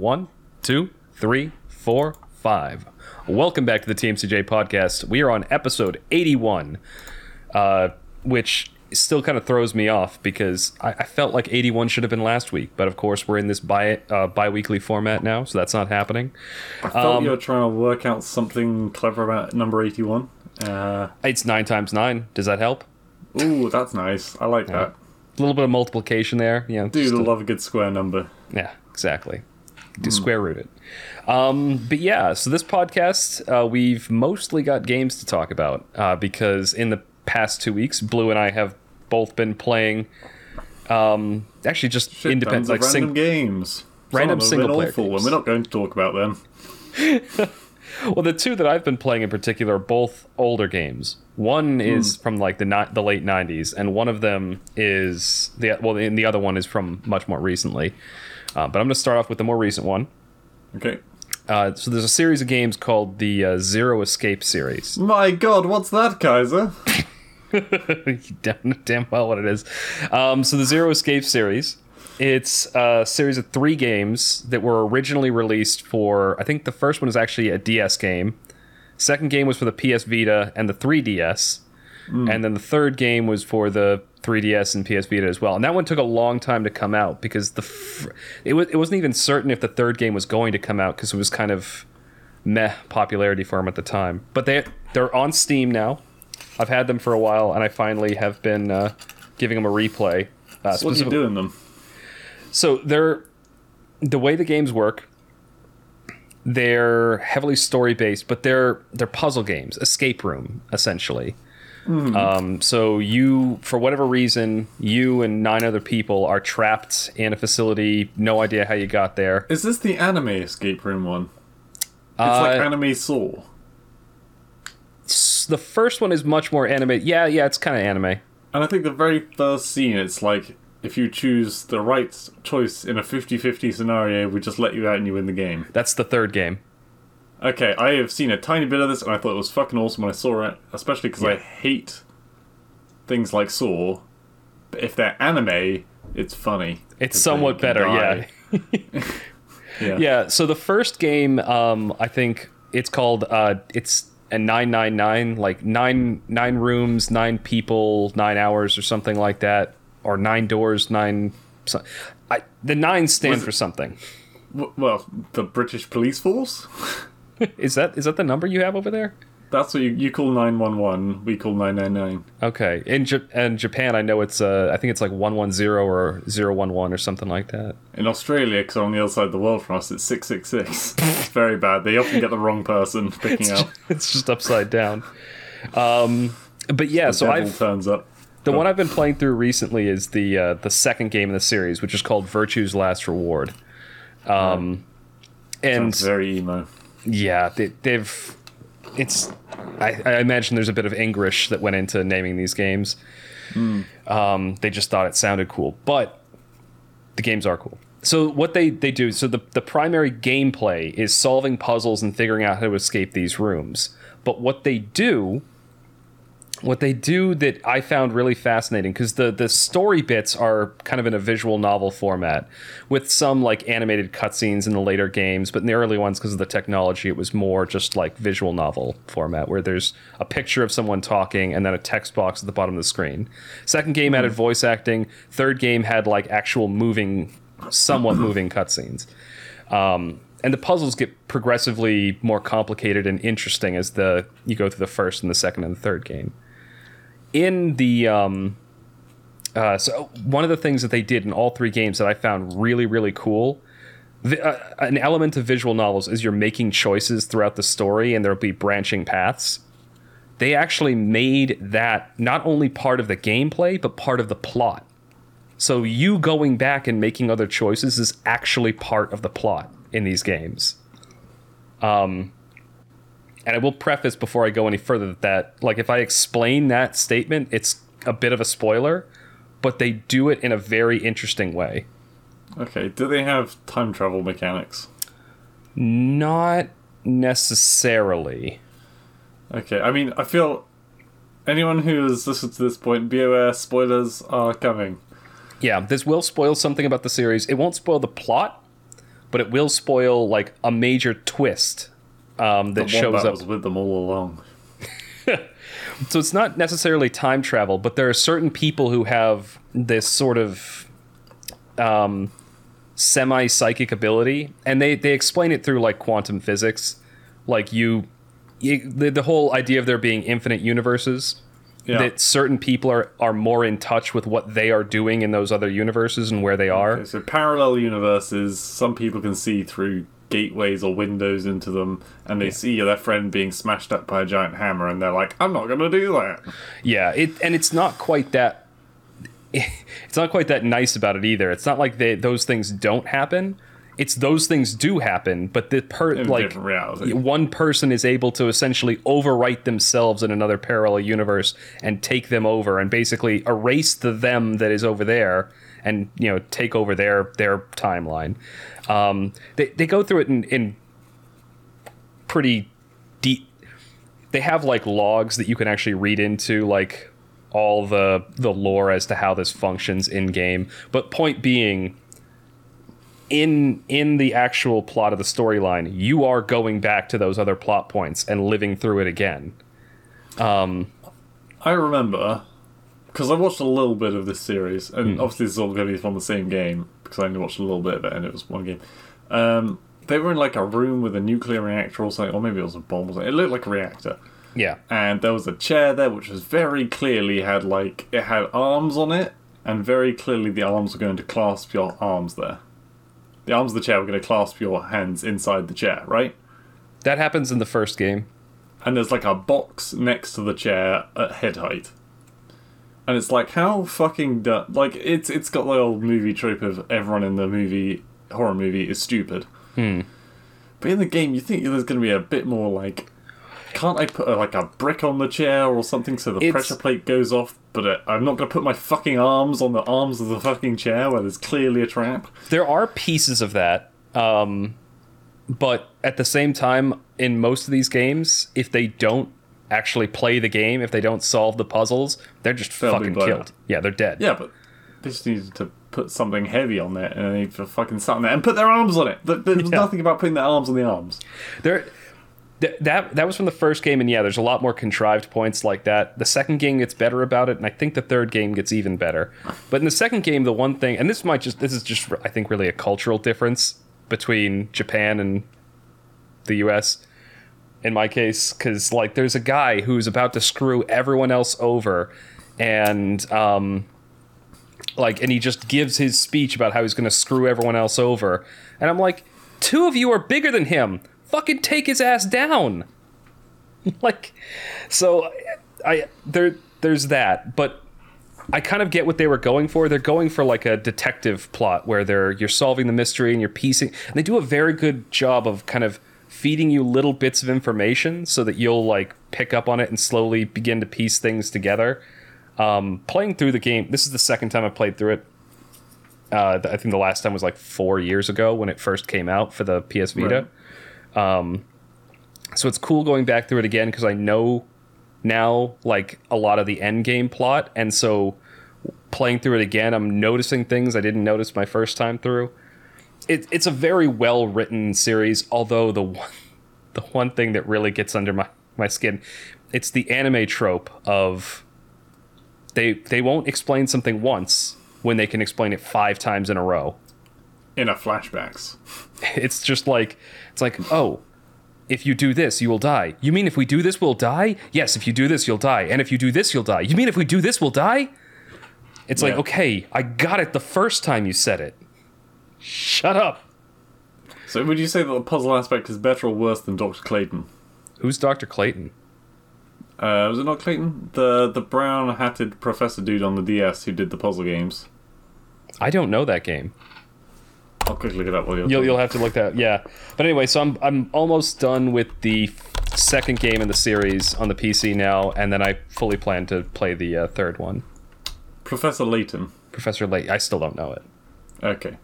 One, two, three, four, five. Welcome back to the TMCJ podcast. We are on episode 81, uh, which still kind of throws me off because I, I, felt like 81 should have been last week. But of course, we're in this bi uh, bi-weekly format now, so that's not happening. I felt um, you were trying to work out something clever about number 81. Uh, it's 9 times 9. Does that help? Ooh, that's nice. I like yeah. that. A little bit of multiplication there. Yeah, Dude, I love a good square number. Yeah, exactly. Mm. Square root it. Um, but yeah, so this podcast, uh, we've mostly got games to talk about uh, because in the past two weeks, Blue and I have both been playing. Um, actually, just Shit independent, like random sing- games. Random single player awful, games. And we're not going to talk about them. well, the two that I've been playing in particular are both older games. One is mm. from like the ni- the late '90s, and one of them is the well, and the other one is from much more recently. Uh, but I'm going to start off with the more recent one. Okay. Uh, so there's a series of games called the uh, Zero Escape series. My God, what's that, Kaiser? damn, damn well what it is. Um, so the Zero Escape series. It's a series of three games that were originally released for. I think the first one is actually a DS game. Second game was for the PS Vita and the 3DS, mm. and then the third game was for the 3DS and PS Vita as well. And that one took a long time to come out because the fr- it was it wasn't even certain if the third game was going to come out because it was kind of meh popularity for them at the time. But they they're on Steam now. I've had them for a while, and I finally have been uh, giving them a replay. Uh, so what are you doing them? So they're the way the games work. They're heavily story based, but they're they're puzzle games, escape room essentially. Mm. Um, so you, for whatever reason, you and nine other people are trapped in a facility. No idea how you got there. Is this the anime escape room one? It's uh, like anime Soul. The first one is much more anime. Yeah, yeah, it's kind of anime. And I think the very first scene, it's like if you choose the right choice in a 50-50 scenario, we just let you out and you win the game. That's the third game. Okay, I have seen a tiny bit of this and I thought it was fucking awesome when I saw it, especially because yeah. I hate things like Saw. But if they're anime, it's funny. It's somewhat better, yeah. yeah. Yeah, so the first game, um, I think it's called, uh, it's a 999, like nine, nine rooms, nine people, nine hours or something like that. Or nine doors, nine. So, I, the nine stand Was for something. Well, the British police force? is that is that the number you have over there? That's what you, you call nine one one. We call nine nine nine. Okay, in J- in Japan, I know it's uh, I think it's like one one zero or zero one one or something like that. In Australia, because on the other side of the world from us, it's six six six. It's very bad. They often get the wrong person picking it's up. Just, it's just upside down. Um, but yeah, the so I turns up. The oh. one I've been playing through recently is the uh, the second game in the series, which is called Virtue's Last Reward. Um, and Sounds very emo yeah, they, have It's. I, I, imagine there's a bit of English that went into naming these games. Mm. Um, they just thought it sounded cool, but the games are cool. So what they, they do, so the, the primary gameplay is solving puzzles and figuring out how to escape these rooms. But what they do what they do that I found really fascinating because the the story bits are kind of in a visual novel format with some like animated cutscenes in the later games, but in the early ones because of the technology, it was more just like visual novel format where there's a picture of someone talking and then a text box at the bottom of the screen. Second game mm-hmm. added voice acting. Third game had like actual moving, somewhat moving cutscenes. Um, and the puzzles get progressively more complicated and interesting as the you go through the first and the second and the third game in the um, uh, so one of the things that they did in all three games that I found really really cool. The, uh, an element of visual novels is you're making choices throughout the story, and there'll be branching paths. They actually made that not only part of the gameplay, but part of the plot. So you going back and making other choices is actually part of the plot in these games. Um, and I will preface before I go any further that like if I explain that statement, it's a bit of a spoiler, but they do it in a very interesting way. Okay, do they have time travel mechanics? Not necessarily. Okay, I mean, I feel anyone who has listened to this point, be aware spoilers are coming. Yeah, this will spoil something about the series. It won't spoil the plot, but it will spoil like a major twist um, that shows up. was with them all along. So it's not necessarily time travel, but there are certain people who have this sort of um, semi psychic ability, and they they explain it through like quantum physics, like you, you the, the whole idea of there being infinite universes. Yeah. That certain people are are more in touch with what they are doing in those other universes and where they are. Okay, so parallel universes, some people can see through gateways or windows into them, and they see their friend being smashed up by a giant hammer, and they're like, "I'm not going to do that." Yeah, it and it's not quite that. It's not quite that nice about it either. It's not like they, those things don't happen. It's those things do happen, but the per In like one person is able to essentially overwrite themselves in another parallel universe and take them over and basically erase the them that is over there and you know take over their their timeline. Um, they they go through it in, in pretty deep. They have like logs that you can actually read into, like all the the lore as to how this functions in game. But point being, in in the actual plot of the storyline, you are going back to those other plot points and living through it again. I remember because I watched a little bit of this series, and obviously this is all going to be from the same game because I only watched a little bit of it, and it was one game. Um, they were in like a room with a nuclear reactor or something, or maybe it was a bomb or something. It looked like a reactor, Yeah, and there was a chair there which was very clearly had like it had arms on it, and very clearly the arms were going to clasp your arms there. The arms of the chair were going to clasp your hands inside the chair, right? that happens in the first game. and there's like a box next to the chair at head height. And it's like how fucking du- like it's it's got the old movie trope of everyone in the movie horror movie is stupid. Hmm. But in the game, you think there's going to be a bit more like, can't I put a, like a brick on the chair or something so the It's- pressure plate goes off? But uh, I'm not going to put my fucking arms on the arms of the fucking chair where there's clearly a trap. There are pieces of that, um, but at the same time, in most of these games, if they don't actually play the game, if they don't solve the puzzles, they're just They'll fucking killed. Yeah, they're dead. Yeah, but they just needed to put something heavy on there and they need to fucking on there and put their arms on it. There there was Yeah. nothing about putting their arms on the arms. There, th- that that was from the first game, and yeah, there's a lot more contrived points like that. The second game gets better about it, and I think the third game gets even better. But in the second game, the one thing, and this might just this is just I think really a cultural difference between Japan and the U.S. In my case, because like there's a guy who's about to screw everyone else over, and um, like and he just gives his speech about how he's going to screw everyone else over and i'm like two of you are bigger than him fucking take his ass down. Like so i there there's that but i kind of get what they were going for. They're going for like a detective plot where they're you're solving the mystery and you're piecing and they do a very good job of kind of feeding you little bits of information so that you'll like pick up on it and slowly begin to piece things together. Um, playing through the game this is the second time i played through it. Uh, i think the last time was like four years ago when it first came out for the ps vita. Right. Um, so it's cool going back through it again because i know now like a lot of the end game plot and so playing through it again i'm noticing things i didn't notice my first time through it, it's a very well written series although the one the one thing that really gets under my, my skin it's the anime trope of they they won't explain something once when they can explain it five times in a row In a flashbacks. it's just like it's like oh if you do this you will die. You mean if we do this we'll die? Yes if you do this you'll die. And if you do this you'll die. You mean if we do this we'll die? It's like okay i got it the first time you said it. Shut up. So would you say that the puzzle aspect is better or worse than Dr. Clayton? who's dr clayton? Uh, was it not Clayton? The the brown hatted professor dude on the DS who did the puzzle games. i don't know that game I'll quickly look it up while you'll, you'll have to look that yeah but anyway so i'm i'm almost done with the second game in the series on the pc now and then i fully plan to play the uh, third one Professor Layton. professor late i still don't know it Okay.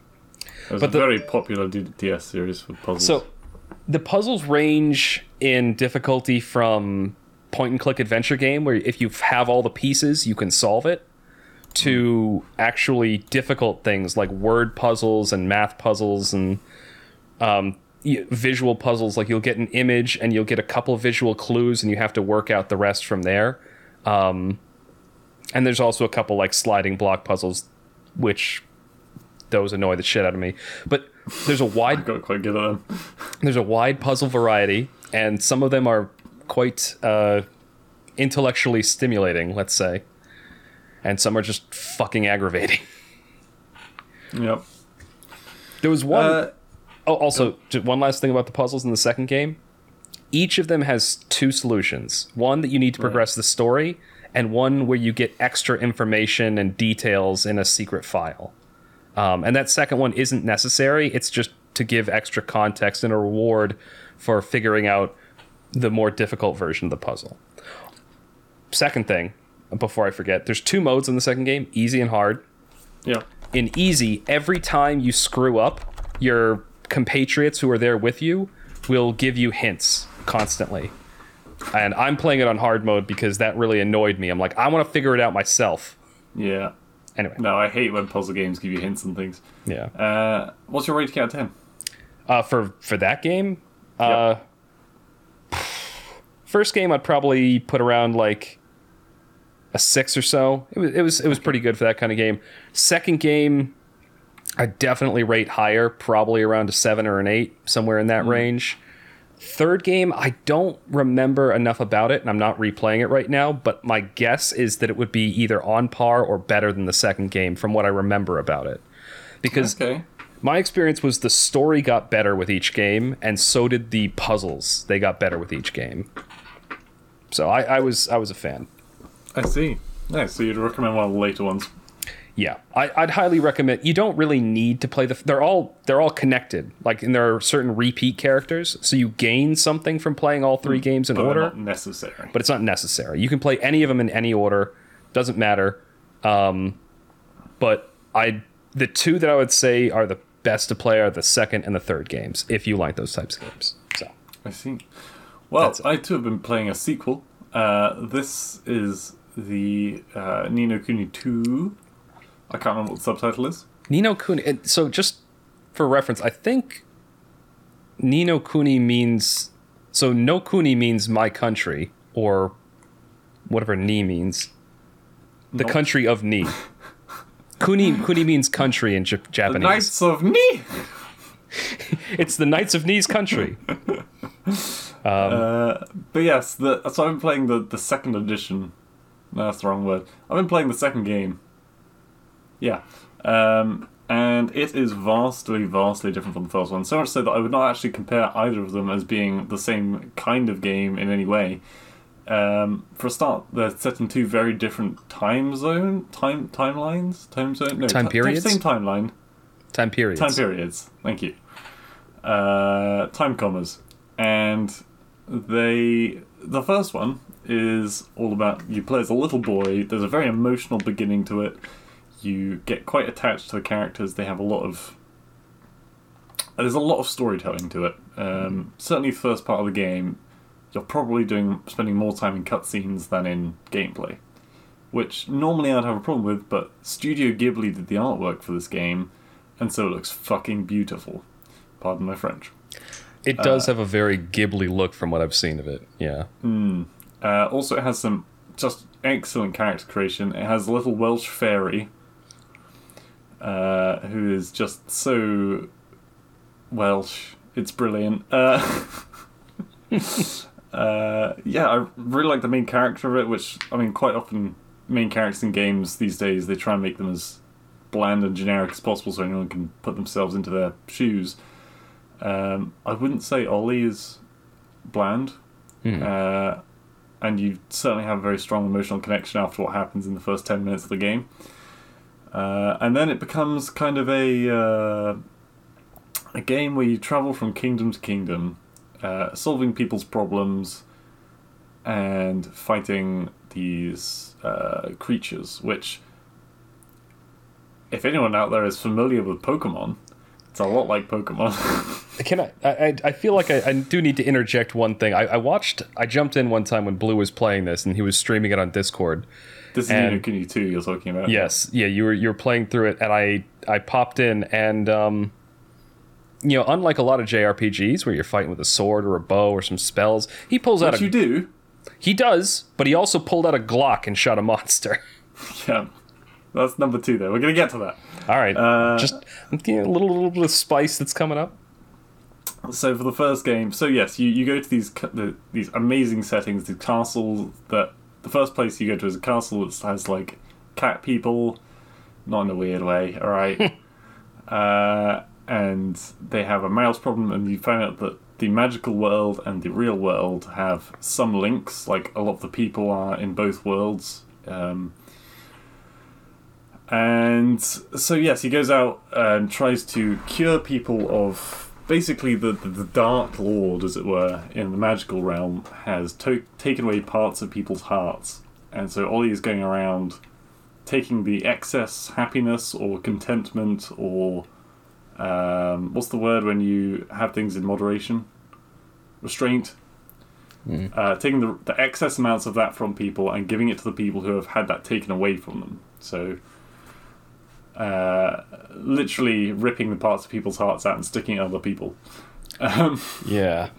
It was But a the- very popular DS series for puzzles. So, the puzzles range in difficulty from point and click adventure game, where if you have all the pieces, you can solve it, to actually difficult things like word puzzles and math puzzles and um, visual puzzles. Like you'll get an image and you'll get a couple visual clues, and you have to work out the rest from there. Um, and there's also a couple like sliding block puzzles, which those annoy the shit out of me. But there's a wide Got quite good them. there's a wide puzzle variety, and some of them are quite uh, intellectually stimulating, let's say, and some are just fucking aggravating. Yep. There was one Uh, Oh, also, ju- one last thing about the puzzles in the second game. Each of them has two solutions. One that you need to progress the story, and one where you get extra information and details in a secret file. Um, and that second one isn't necessary. It's just to give extra context and a reward for figuring out the more difficult version of the puzzle. Second thing, before I forget, there's two modes in the second game: easy and hard yeah. in easy, every time you screw up, your compatriots who are there with you will give you hints constantly. And I'm playing it on hard mode because that really annoyed me. I'm like, I want to figure it out myself. Yeah. Anyway, No, I hate when puzzle games give you hints and things. yeah. Uh, what's your rating out of 10? Uh, for for that game, uh, first game I'd probably put around like a six or so. It was it was it was pretty good for that kind of game. Second game, I definitely rate higher, probably around a seven or an eight, somewhere in that hmm. range. Third game, I don't remember enough about it, and I'm not replaying it right now. But my guess is that it would be either on par or better than the second game, from what I remember about it. Because Okay. my experience was the story got better with each game, and so did the puzzles. They got better with each game. So I, I was I was a fan. I see. Nice. So you'd recommend one of the later ones. Yeah, I, I'd highly recommend. You don't really need to play the. They're all they're all connected. Like, and there are certain repeat characters, so you gain something from playing all three games in But order. not necessary. But it's not necessary. You can play any of them in any order. Doesn't matter. Um, but I the two that I would say are the best to play are the second and the third games if you like those types of games. So I see. Well, I too have been playing a sequel. Uh, this is the uh, Ni no Kuni 2. I can't remember what the subtitle is. Ni no Kuni. So just for reference, I think Ni no Kuni means so no Kuni means my country or whatever ni means. The Nope. country of ni. Kuni Kuni means country in J- The Japanese. Knights of Ni! It's the Knights of Ni's country. But yes, the, so I'm playing the, the second edition. No, that's the wrong word. I've been playing the second game. Yeah. Um, and it is vastly, vastly different from the first one. So much so that I would not actually compare either of them as being the same kind of game in any way. Um, for a start, they're set in two very different time zone time timelines. Time zone, no, Time ti- periods? Same timeline. Time periods. Time periods. Thank you. Uh, time commas, and they. The first one is all about you play as a little boy. There's a very emotional beginning to it. You get quite attached to the characters. They have a lot of. There's a lot of storytelling to it. Um, certainly, first part of the game, you're probably doing spending more time in cutscenes than in gameplay, which normally I'd have a problem with. But Studio Ghibli did the artwork for this game, and so it looks fucking beautiful. Pardon my French. It does have a very Ghibli look from what I've seen of it. Yeah. Uh, also, it has some just excellent character creation. It has a little Welsh fairy uh, who is just so Welsh. It's brilliant. Uh, uh, yeah, I really like the main character of it, which, I mean, quite often main characters in games these days, they try and make them as bland and generic as possible so anyone can put themselves into their shoes. Um, I wouldn't say Ollie is bland. Uh, and you certainly have a very strong emotional connection after what happens in the first 10 minutes of the game. Uh, and then it becomes kind of a uh, a game where you travel from kingdom to kingdom, uh, solving people's problems and fighting these uh, creatures. Which, if anyone out there is familiar with Pokemon, it's a lot like Pokemon. Can I? I, I feel like I, I do need to interject one thing. I, I watched. I jumped in one time when Blue was playing this, and he was streaming it on Discord. this is And- Ni no Kuni 2 you're talking about. Yes, yeah, you were you were playing through it, and I I popped in, and um, you know, unlike a lot of JRPGs where you're fighting with a sword or a bow or some spells, he pulls out Which a you do. he does, but he also pulled out a Glock and shot a monster. Yeah. That's number two, though. We're going to get to that. All right, Uh, just you know, a little little bit of spice that's coming up. So for the first game, so yes, you, you go to these the, these amazing settings, the castle that the first place you go to is a castle that has like cat people, not in a weird way, all right. uh, and they have a mouse problem, and you find out that the magical world and the real world have some links. Like a lot of the people are in both worlds. Um, and so yes, he goes out and tries to cure people of basically the the, the Dark Lord, as it were, in the magical realm, has to- taken away parts of people's hearts, and so Ollie is going around taking the excess happiness or contentment or um, what's the word when you have things in moderation, restraint. Uh, taking the, the excess amounts of that from people and giving it to the people who have had that taken away from them. So, uh, literally ripping the parts of people's hearts out and sticking it other people. Um, Yeah,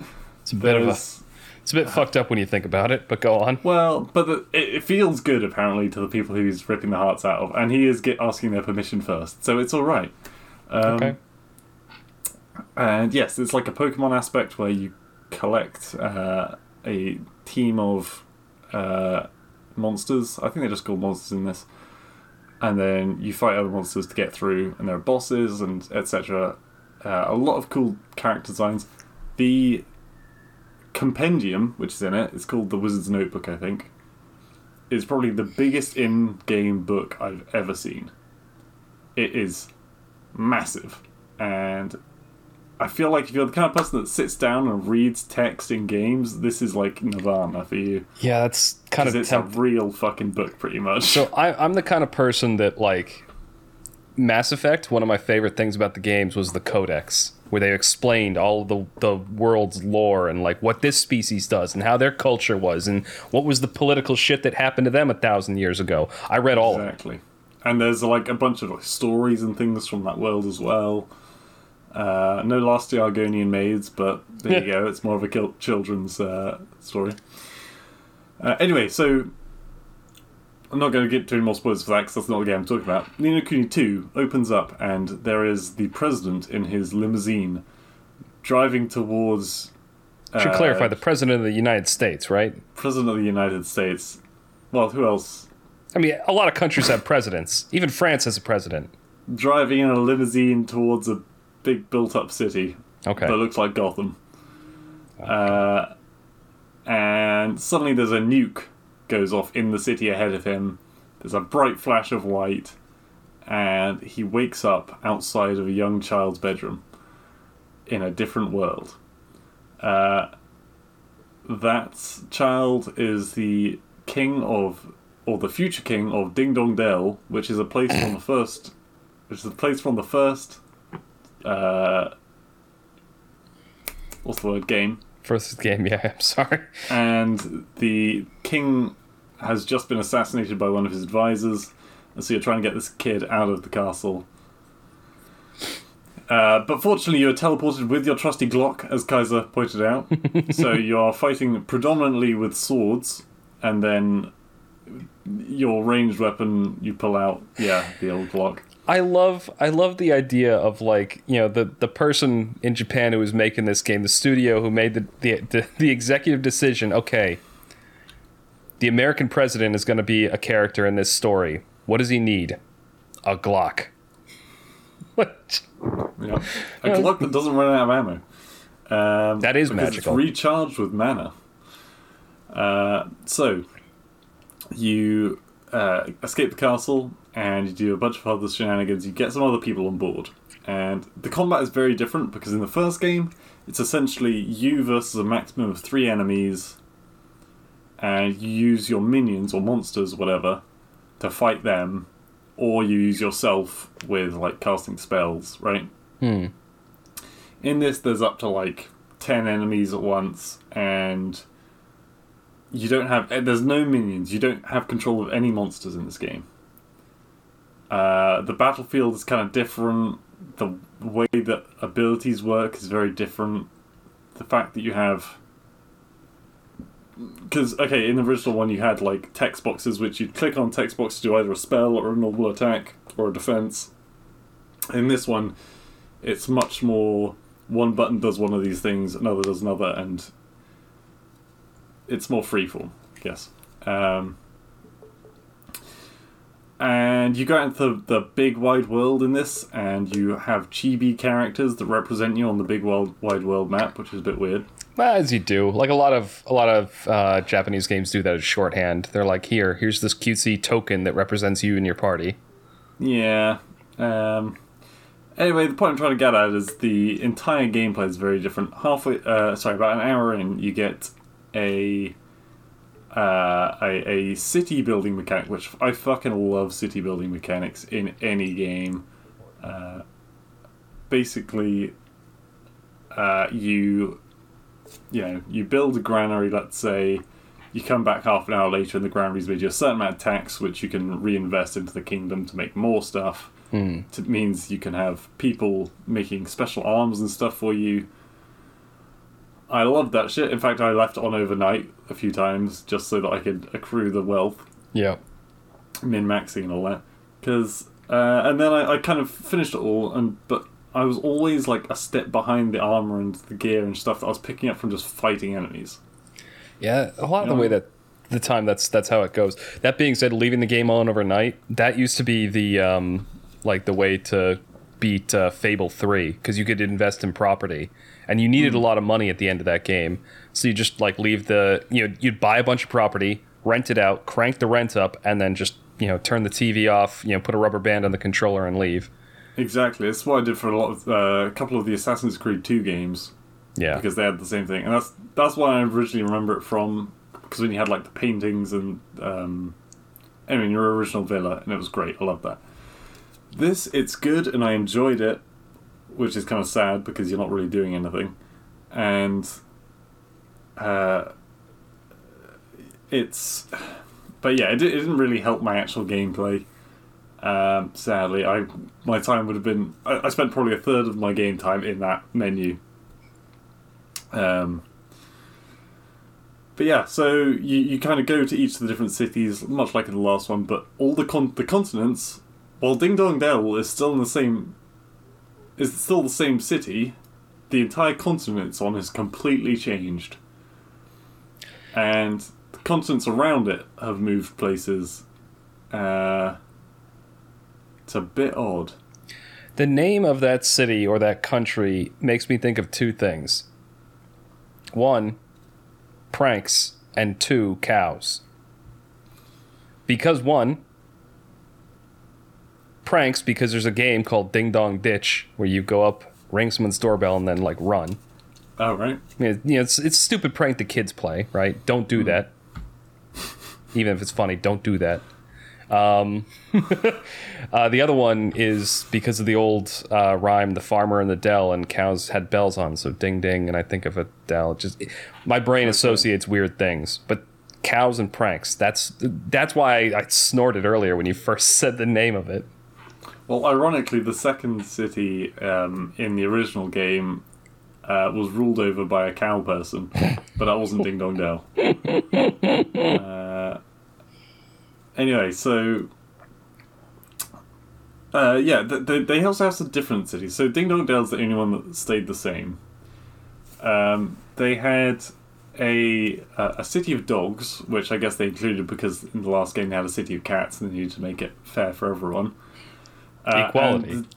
it's a bit of a it's a bit fucked up when you think about it. But go on. well, but the, it, it feels good apparently to the people who he's ripping the hearts out of, and he is get, asking their permission first, so it's all right. Um, Okay. And yes, it's like a Pokemon aspect where you collect uh, a team of uh, monsters. I think they're just called monsters in this. And then you fight other monsters to get through, and there are bosses and etc. Uh, a lot of cool character designs. The compendium, which is in it, it's called the Wizard's Notebook, I think. Is probably the biggest in-game book I've ever seen. It is massive, and I feel like if you're the kind of person that sits down and reads text in games, this is like nirvana for you. Yeah, that's kind of it's temp- a real fucking book, pretty much. So I, I'm the kind of person that like Mass Effect. One of my favorite things about the games was the Codex, where they explained all of the the world's lore and like what this species does and how their culture was and what was the political shit that happened to them a thousand years ago. I read all of it. exactly. And there's like a bunch of like, stories and things from that world as well. Uh, no Last the Argonian Maids, but there you go. It's more of a children's uh, story. Uh, anyway, so I'm not going to get too more spoilers for that because that's not the game I'm talking about. Ni no Kuni 2 opens up and there is the president in his limousine driving towards. Should uh, clarify the president of the United States, right? President of the United States. Well, who else? I mean, a lot of countries have presidents. Even France has a president. Driving in a limousine towards a big built up city Okay. that looks like Gotham. Uh, and suddenly there's a nuke goes off in the city ahead of him. There's a bright flash of white, and he wakes up outside of a young child's bedroom in a different world. Uh, that child is the king of, or the future king of Ding Dong Dell, which is a place from the first, which is a place from the first. Uh, what's the word? Game First game, yeah. I'm sorry. and the king has just been assassinated by one of his advisors, and so you're trying to get this kid out of the castle. Uh, but fortunately, you're teleported with your trusty Glock, as Kaiser pointed out. so you are fighting predominantly with swords, and then your ranged weapon you pull out, yeah, the old Glock. I love I love the idea of like you know the the person in Japan who was making this game, the studio who made the the the, the executive decision. Okay, the American president is going to be a character in this story. What does he need? A Glock. What? Yeah. A Glock that doesn't run out of ammo. Um, That is magical. It's recharged with mana. Uh, so, you uh, escape the castle and you do a bunch of other shenanigans. You get some other people on board. And the combat is very different because in the first game, it's essentially you versus a maximum of three enemies. And you use your minions or monsters, whatever, to fight them. Or you use yourself with like casting spells, right? Hmm. in this there's up to like 10 enemies at once and you don't have eh, there's no minions you don't have control of any monsters in this game uh, the battlefield is kind of different the way that abilities work is very different. The fact that you have because okay, in the original one you had like text boxes which you'd click on text box to do either a spell or a normal attack or a defense. In this one, it's much more one button does one of these things, another does another, and it's more freeform, I guess. Um, and you go into the, the big wide world in this, and you have chibi characters that represent you on the big wild wide world map, which is a bit weird. As you do, like a lot of a lot of uh, Japanese games do that as shorthand. They're like, here, here's this cutesy token that represents you and your party. Yeah. Um, anyway, the point I'm trying to get at is the entire gameplay is very different. Halfway, uh, sorry, about an hour in, you get a uh, a, a city building mechanic, which I fucking love city building mechanics in any game. Uh, basically, uh, you you know you build a granary. Let's say you come back half an hour later, and the granary's made you a certain amount of tax, which you can reinvest into the kingdom to make more stuff. Hmm. It means you can have people making special arms and stuff for you. I loved that shit. In fact, I left on overnight a few times just so that I could accrue the wealth, Yeah. min maxing and all that. Because, uh, and then I, I kind of finished it all, and but I was always like a step behind the armor and the gear and stuff that I was picking up from just fighting enemies. Yeah, a lot of You the know? way that the time that's that's how it goes. That being said, leaving the game on overnight that used to be the um like the way to beat uh, Fable three because you could invest in property and you needed a lot of money at the end of that game. So you just like leave the you know you'd buy a bunch of property, rent it out, crank the rent up, and then just you know turn the TV off, you know put a rubber band on the controller and leave. Exactly, that's what I did for a lot of uh, a couple of the Assassin's Creed two games. Yeah, because they had the same thing, and that's that's why I originally remember it from. Because when you had like the paintings and um, anyway, your original villa, and it was great. I love that. This it's good, and I enjoyed it, which is kind of sad because you're not really doing anything, and uh, it's. But yeah, it, it didn't really help my actual gameplay. Um, sadly, I my time would have been. I, I spent probably a third of my game time in that menu. Um, but yeah, so you, you kind of go to each of the different cities, much like in the last one, but all the con- the continents, while Ding Dong Dell is still in the same, is still the same city, the entire continent it's on has completely changed, and the continents around it have moved places. Uh, it's a bit odd. the name of that city or that country makes me think of two things. One, pranks, and two, cows. Because one, pranks because there's a game called Ding Dong Ditch where you go up, ring someone's doorbell, and then like run. Oh right. I mean, you know, it's it's a stupid prank the kids play, right? Don't do that. Even if it's funny, don't do that. Um, uh, the other one is because of the old uh, rhyme, "The farmer in the dell," and cows had bells on, so ding ding. And I think of a dell. Just my brain associates weird things, but cows and pranks. That's that's why I, I snorted earlier when you first said the name of it. Well, ironically, the second city um, in the original game uh, was ruled over by a cow person, but that wasn't Ding Dong Dell. Uh, anyway, so uh, yeah, th- th- they also have some different cities. So Ding Dong Dell's the only one that stayed the same. Um, they had a uh, a city of dogs, which I guess they included because in the last game they had a city of cats, and they needed to make it fair for everyone. Uh, Equality. and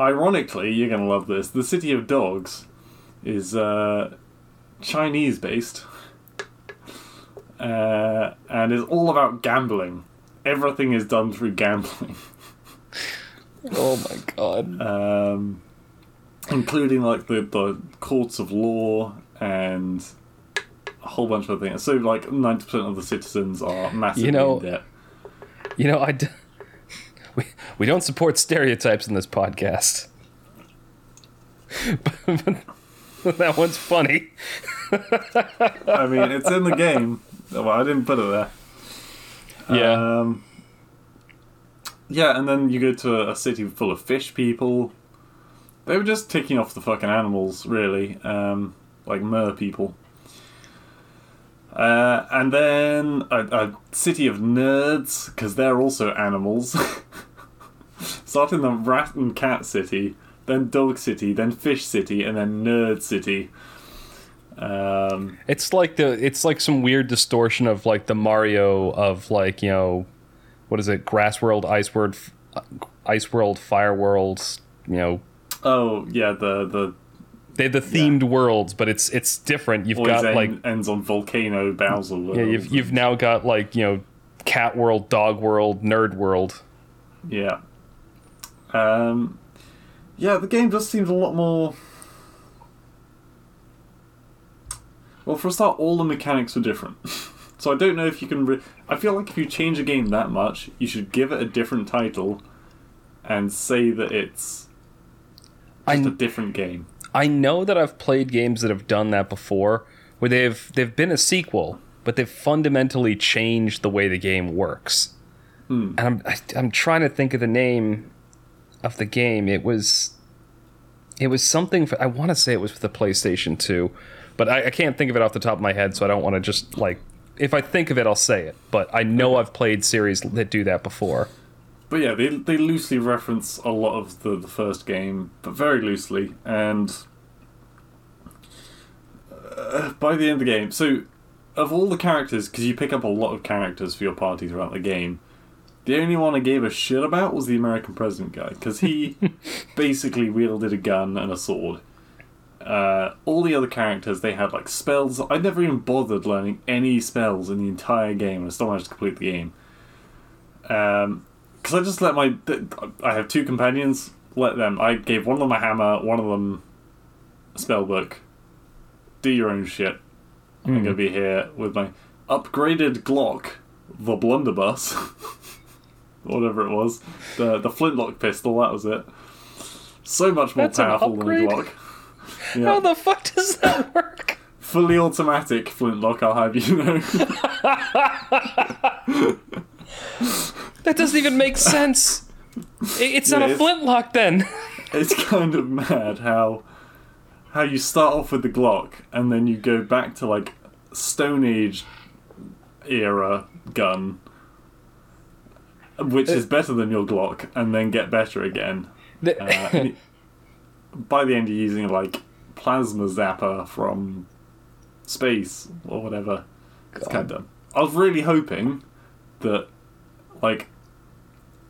ironically, you're gonna love this. The city of dogs is uh, Chinese based, uh, and is all about gambling. Everything is done through gambling. Oh my god! um, including like the, the courts of law and a whole bunch of other things. So like ninety percent of the citizens are massively You know- in debt. You know, I d- we we don't support stereotypes in this podcast. that one's funny. I mean, it's in the game. Well, I didn't put it there. Yeah. Um, yeah, and then you go to a, a city full of fish people. They were just ticking off the fucking animals, really, um, like mer people. Uh, and then a, a city of nerds, because they're also animals. Starting the rat and cat city, then dog city, then fish city, and then nerd city. Um, It's like the it's like some weird distortion of like the Mario of like you know, what is it? Grass World, Ice World, Ice World, Fire World. You know, oh yeah, the the they the themed worlds, but it's it's different. You've always got end, like ends on volcano Bowser. yeah, you've you've now got like you know, Cat World, Dog World, Nerd World. Yeah. Um, yeah, the game does seem a lot more. Well, for a start, all the mechanics are different. so I don't know if you can. Re- I feel like if you change a game that much, you should give it a different title and say that it's I just a different game. I know that I've played games that have done that before, where they've they've been a sequel, but they've fundamentally changed the way the game works. Hmm. And I'm I, I'm trying to think of the name of the game. It was it was something. For, I want to say it was for the PlayStation Two, but I, I can't think of it off the top of my head, so I don't want to just like. If I think of it, I'll say it. But I know I've played series that do that before. But yeah, they, they loosely reference a lot of the, the first game, but very loosely. And uh, by the end of the game, so of all the characters, because you pick up a lot of characters for your party throughout the game, the only one I gave a shit about was the American president guy, because he basically wielded a gun and a sword. Uh, all the other characters, they had like spells. I never even bothered learning any spells in the entire game, and I still managed to complete the game. Um, because I just let my I have two companions. Let them. I gave one of them a hammer, one of them a spell book. Do your own shit. I'm gonna hmm. be here with my upgraded Glock, the blunderbuss, whatever it was, the the flintlock pistol. That was it. So much more That's powerful than a? Glock. Yeah. How the fuck does that work? Fully automatic flintlock. I'll have you know. That doesn't even make sense. I- It's not a it's- flintlock then. it's kind of mad how how you start off with the Glock and then you go back to like Stone Age era gun, which is better than your Glock, and then get better again. Uh, and by the end, you're using like plasma zapper from space or whatever. It's kind of dumb. I was really hoping that, like,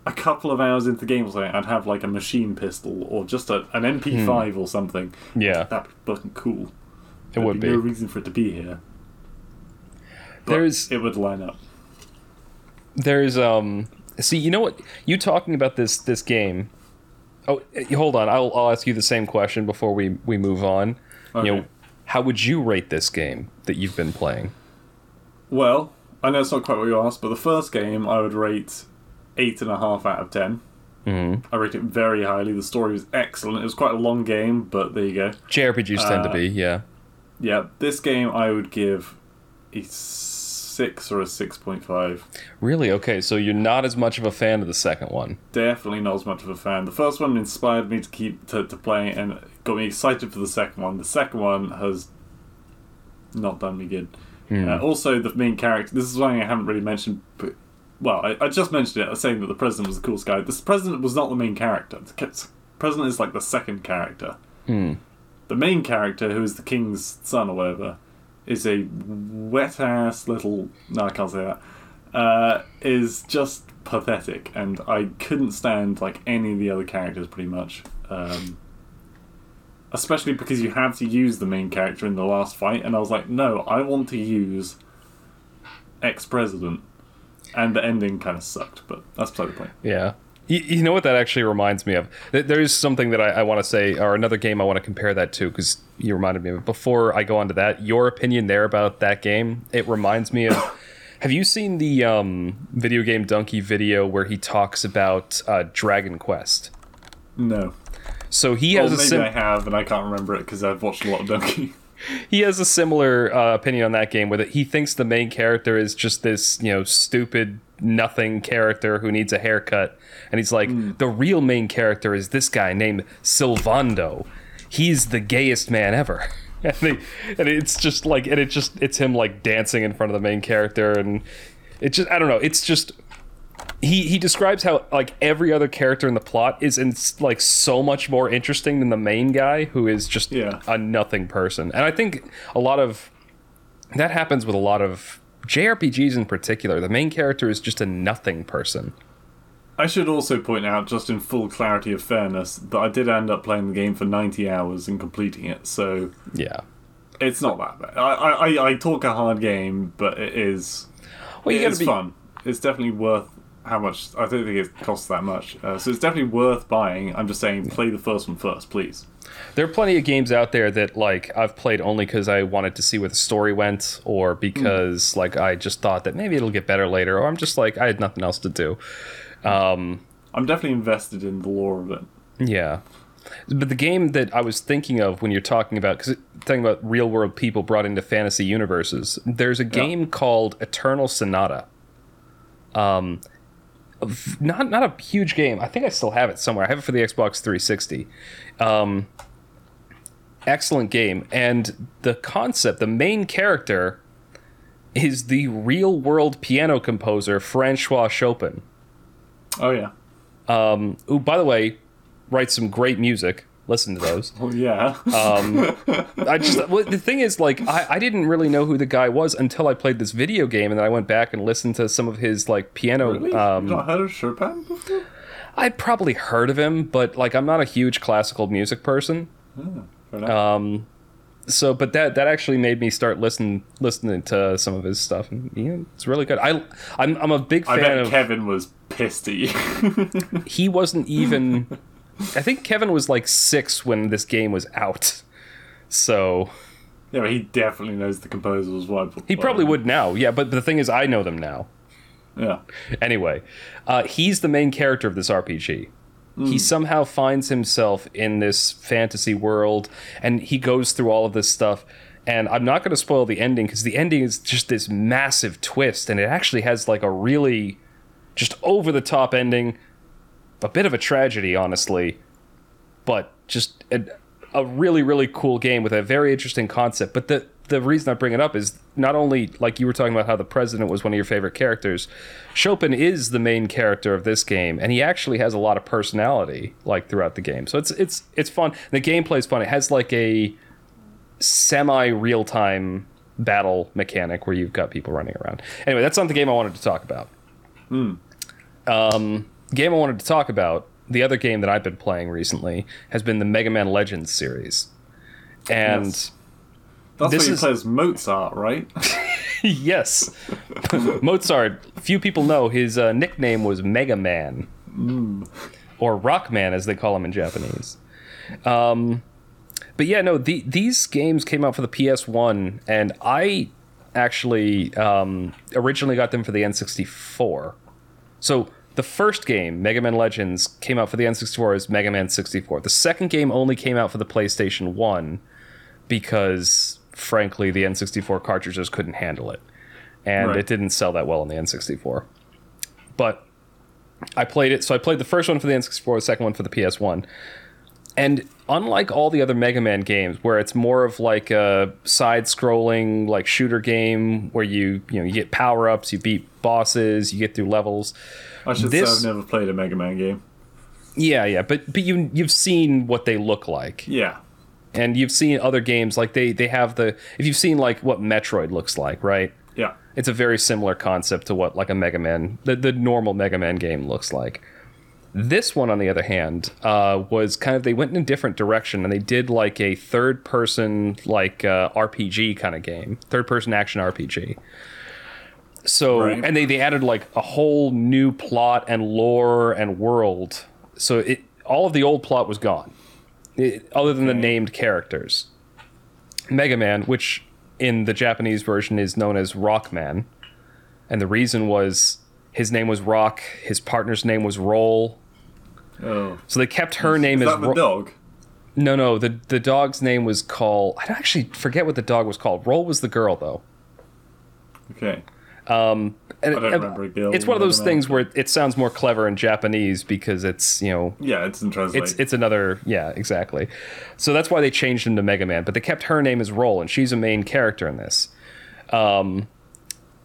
a couple of hours into the game or something, I'd have like a machine pistol or just a, an MP5 or something. yeah, That'd be fucking cool. it There'd would be no reason for it to be here. But There's it would line up. there's um. See, you know what? You talking about this this game? Oh, eh, hold on. I'll I'll ask you the same question before we we move on. You know, Okay. how would you rate this game that you've been playing? Well, I know it's not quite what you asked, but the first game I would rate eight and a half out of ten. Mm-hmm. I rate it very highly. The story was excellent. It was quite a long game, but there you go. JRPGs tend to Uh, be, yeah. Yeah, this game I would give a six or a six point five. Really? Okay, so you're not as much of a fan of the second one. Definitely not as much of a fan. The first one inspired me to keep to, to play and got me excited for the second one. The second one has not done me good. Uh, also, the main character. This is something I haven't really mentioned, but well, I, I just mentioned it. Saying that the president was the coolest guy. This president was not the main character. The president is like the second character. Hmm. The main character, who is the king's son or whatever, is a wet ass little. No, I can't say that. Uh, is just pathetic, and I couldn't stand like any of the other characters pretty much. Um, especially because you had to use the main character in the last fight, and I was like, no, I want to use ex president. And the ending kind of sucked, but that's beside the point. Yeah. You, you know what that actually reminds me of? There is something that I, I want to say, or another game I want to compare that to, because you reminded me of it. Before I go on to that, your opinion there about that game, it reminds me of. have you seen the um, video game Dunkey video where he talks about uh, Dragon Quest? No. So he has a maybe sim- I have, and I can't remember it because I've watched a lot of Dunkey. he has a similar uh, opinion on that game where he thinks the main character is just this you know stupid nothing character who needs a haircut. And he's like the real main character is this guy named Sylvando. He's the gayest man ever. And, they, and it's just like and it just it's him like dancing in front of the main character and it just i don't know it's just he he describes how like every other character in the plot is in like so much more interesting than the main guy who is just Yeah. a nothing person and i think a lot of that happens with a lot of jrpgs in particular the main character is just a nothing person I should also point out, just in full clarity of fairness, that I did end up playing the game for 90 hours and completing it, so yeah it's not that bad. I, I, I- talk a hard game, but it is. well you gotta it's be fun. It's definitely worth how much. I don't think it costs that much. Uh, so it's definitely worth buying. I'm just saying, play the first one first, please. there are plenty of games out there that like I've played only because I wanted to see where the story went, or because like I just thought that maybe it'll get better later, or I'm just like I had nothing else to do. I'm definitely invested in the lore of it. Yeah. But the game that I was thinking of when you're talking about, because talking about real world people brought into fantasy universes, there's a game called Eternal Sonata. Um, not not a huge game. I think I still have it somewhere. I have it for the Xbox 360. Um, excellent game, and the concept, the main character, is the real world piano composer Francois Chopin Oh yeah. who, by the way, writes some great music. Listen to those. Well, yeah. Um, I just well, the thing is, like, I, I didn't really know who the guy was until I played this video game, and then I went back and listened to some of his like piano. really? Um, not heard of Chopin before? I'd probably heard of him, but like, I'm not a huge classical music person. Ah, fair enough. Um, so, but that that actually made me start listening listening to some of his stuff, and yeah, it's really good. I I'm I'm a big I fan bet of. Kevin was pissed at you. he wasn't even. I think Kevin was like six when this game was out, so yeah, but he definitely knows the composers. Why? he probably would now. Yeah, but the thing is, I know them now. Yeah. Anyway, uh, he's the main character of this RPG. He somehow finds himself in this fantasy world, and he goes through all of this stuff. And I'm not going to spoil the ending because the ending is just this massive twist, and it actually has like a really just over the top ending, a bit of a tragedy, honestly, but just a, a really really cool game with a very interesting concept. But the the reason I bring it up is not only like you were talking about how the president was one of your favorite characters, Chopin is the main character of this game, and he actually has a lot of personality like throughout the game. So it's it's it's fun. The gameplay is fun. It has like a semi real time battle mechanic where you've got people running around. Anyway, that's not the game I wanted to talk about. Hmm. Um, game I wanted to talk about, the other game that I've been playing recently, has been the Mega Man Legends series. And Yes. That's This you is- play as Mozart, right? yes, Mozart, few people know his uh, nickname was Mega Man. Or Rockman, as they call him in Japanese. Um, but yeah, no, the, these games came out for the PS1, and I actually um, originally got them for the N64. So the first game, Mega Man Legends, came out for the N64 as Mega Man 64. The second game only came out for the PlayStation 1 because, frankly, the N64 cartridges couldn't handle it. And Right. it didn't sell that well on the N64. But I played it. So I played the first one for the N64, the second one for the PS1. And unlike all the other Mega Man games, where it's more of like a side-scrolling like shooter game where you you know you get power-ups, you beat bosses, you get through levels. I should This- say I've never played a Mega Man game. Yeah, yeah, but but you you've seen what they look like, Yeah. and you've seen other games like they they have the if you've seen like what Metroid looks like, right? Yeah. It's a very similar concept to what like a Mega Man, the, the normal Mega Man game looks like. This one, on the other hand, uh, was kind of they went in a different direction and they did like a third person like uh, RPG kind of game, third person action RPG. So Right. and they they added like a whole new plot and lore and world. So it all of the old plot was gone, it, other than the named characters. Mega Man, which in the Japanese version is known as Rockman, and the reason was his name was Rock, his partner's name was Roll, Oh. so they kept her name Is as Ro- dog? No, no. The the dog's name was called. I actually forget what the dog was called. Roll was the girl though. Okay. And I don't it- remember a girl It's one of those things where it sounds more clever in Japanese because it's you know Yeah, it doesn't translate. it's it's another yeah exactly. So that's why they changed him to Mega Man, but they kept her name as Roll, and she's a main character in this. Um,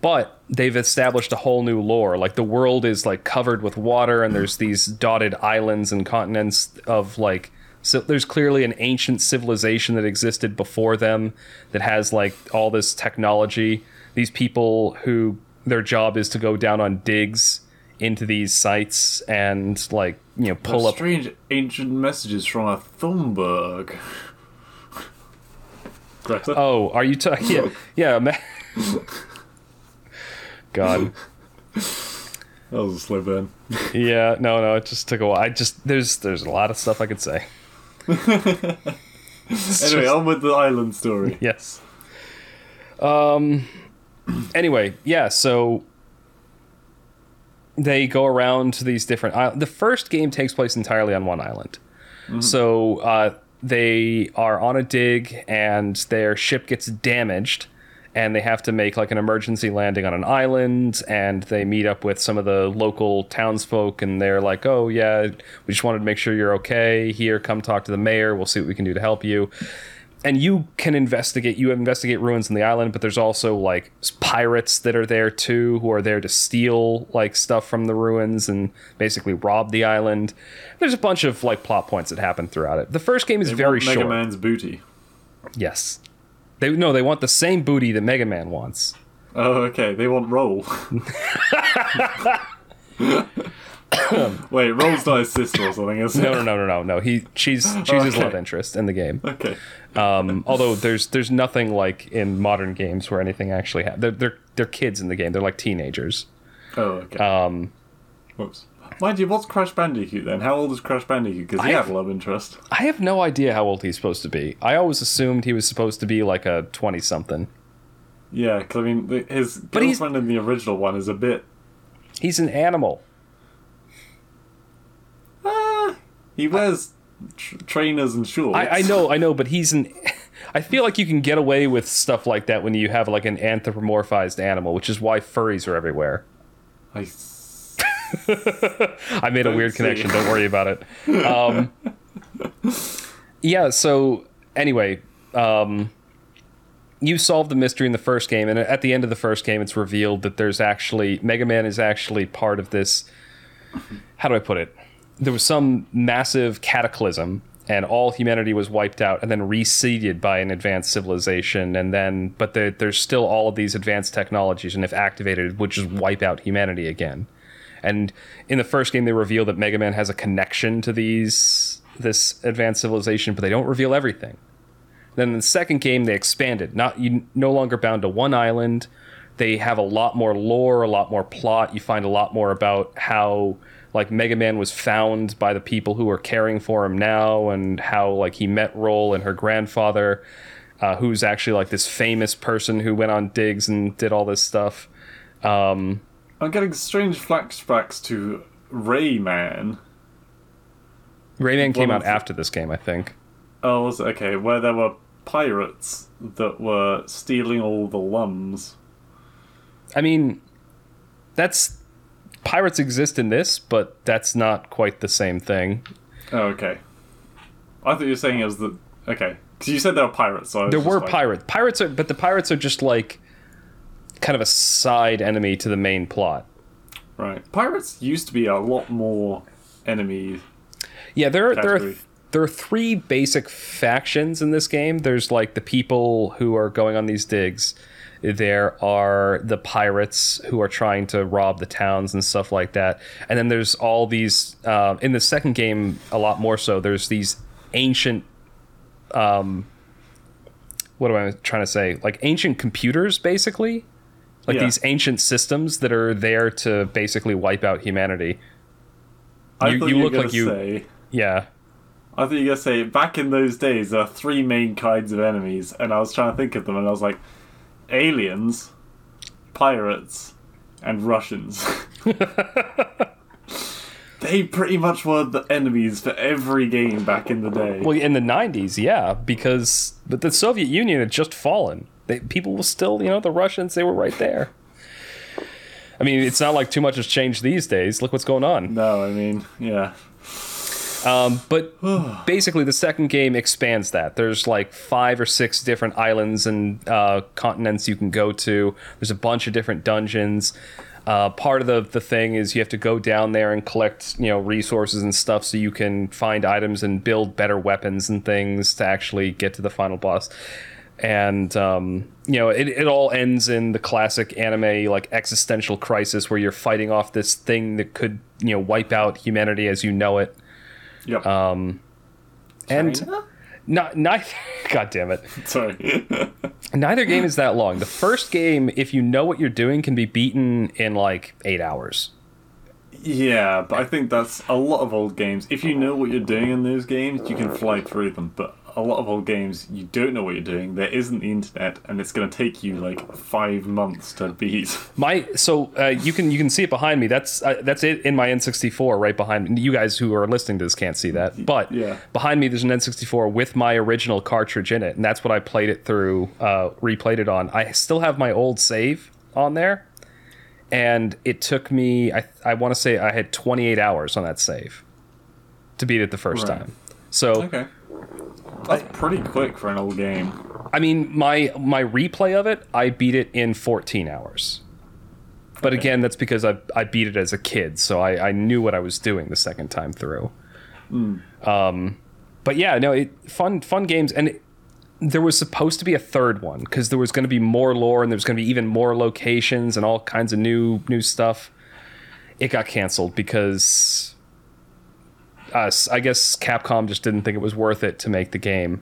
but they've established a whole new lore. Like the world is like covered with water, and there's these dotted islands and continents of like. So there's clearly an ancient civilization that existed before them that has like all this technology. These people who their job is to go down on digs into these sites and like you know pull up strange ancient messages from a Thunberg. Oh, are you talking? Yeah, yeah. God, That was a slow burn. yeah. No, no. It just took a while. I just there's there's a lot of stuff I could say. Anyway, just- on with the island story. yes. Um. Anyway, yeah. So they go around to these different. islands. the first game takes place entirely on one island. So uh, they are on a dig, and their ship gets damaged, and they have to make like an emergency landing on an island. And they meet up with some of the local townsfolk, and they're like, "Oh yeah, we just wanted to make sure you're okay. Here, come talk to the mayor. We'll see what we can do to help you." and you can investigate you investigate ruins in the island but there's also like pirates that are there too who are there to steal like stuff from the ruins and basically rob the island there's a bunch of like plot points that happen throughout it the first game is They very want Mega short Man's booty. yes they no they want the same booty that mega man wants Oh, okay. They want Roll. Wait, Roll's not his sister or something, is it? no no no no no no he she's she's his Okay. love interest in the game Okay. um, although there's there's nothing like in modern games where anything actually happens they're, they're they're kids in the game they're like teenagers Oh, okay. um, Whoops. Mind you, what's Crash Bandicoot then? How old is Crash Bandicoot? Because he I have, a love interest. I have no idea how old he's supposed to be. I always assumed he was supposed to be like a 20 something. Yeah, because I mean, his But girlfriend in the original one is a bit. He's an animal. Ah, he wears tr- trainers and shorts. I, I know, I know, but he's an. I feel like you can get away with stuff like that when you have like an anthropomorphized animal, which is why furries are everywhere. I, I made a weird connection. Don't worry about it. Um, yeah. So anyway, um, you solved the mystery in the first game, and at the end of the first game, it's revealed that there's actually Mega Man is actually part of this. How do I put it? There was some massive cataclysm, and all humanity was wiped out, and then reseeded by an advanced civilization, and then but there, there's still all of these advanced technologies, and if activated, it would just wipe out humanity again. And in the first game, they reveal that Mega Man has a connection to these this advanced civilization, but they don't reveal everything. Then in the second game, they expanded. Not you no longer bound to one island. They have a lot more lore, a lot more plot. You find a lot more about how like Mega Man was found by the people who are caring for him now, and how like he met Roll and her grandfather, uh, who's actually like this famous person who went on digs and did all this stuff. Um, I'm getting strange flashbacks to Rayman. Rayman came out after this game, I think. Oh, was it? okay. Where there were pirates that were stealing all the lums. I mean, that's pirates exist in this, but that's not quite the same thing. Oh, okay. I thought you were saying it was the okay because you said there were pirates. So There were like, pirates. Pirates are, but the pirates are just like kind of a side enemy to the main plot. Right. Pirates used to be a lot more enemy. Yeah, there are, there are there are three basic factions in this game. There's like the people who are going on these digs. There are the pirates who are trying to rob the towns and stuff like that. And then there's all these uh, in the second game a lot more so. There's these ancient um what am I trying to say? Like ancient computers basically. Like Yeah. these ancient systems that are there to basically wipe out humanity. I You- you you, look like you- say. Yeah. I thought you were gonna say back in those days there are three main kinds of enemies, and I was trying to think of them, and I was like, aliens, pirates, and Russians. They pretty much were the enemies for every game back in the day. Well, in the '90s, yeah, because but the Soviet Union had just fallen. They, people will still, you know, the Russians. They were right there. I mean, it's not like too much has changed these days. Look what's going on. no, I mean, yeah. Um, but basically, the second game expands that. There's like five or six different islands and uh, continents you can go to. There's a bunch of different dungeons. Uh, part of the, the thing is you have to go down there and collect you know resources and stuff so you can find items and build better weapons and things to actually get to the final boss. And um, you know it, it all ends in the classic anime like existential crisis where you're fighting off this thing that could you know wipe out humanity as you know it Yep. and China? not neither god damn it Sorry. neither game is that long the first game if you know what you're doing can be beaten in like eight hours yeah, but I think that's a lot of old games. If you know what you're doing in those games, you can fly through them. But a lot of old games, you don't know what you're doing. There isn't the internet, and it's going to take you like five months to beat. my so uh, you can you can see it behind me that's uh, that's it in my n64 right behind me you guys who are listening to this can't see that but Yeah. behind me there's an n64 with my original cartridge in it and that's what i played it through uh, replayed it on i still have my old save on there and it took me i, I want to say i had 28 hours on that save to beat it the first Right. time so Okay. That's pretty quick for an old game. I mean, my my replay of it, I beat it in 14 hours. But again, that's because I I beat it as a kid, so I, I knew what I was doing the second time through. Um, but yeah, no, it fun fun games, and it, there was supposed to be a third one because there was going to be more lore and there was going to be even more locations and all kinds of new new stuff. It got canceled because us, I guess Capcom just didn't think it was worth it to make the game.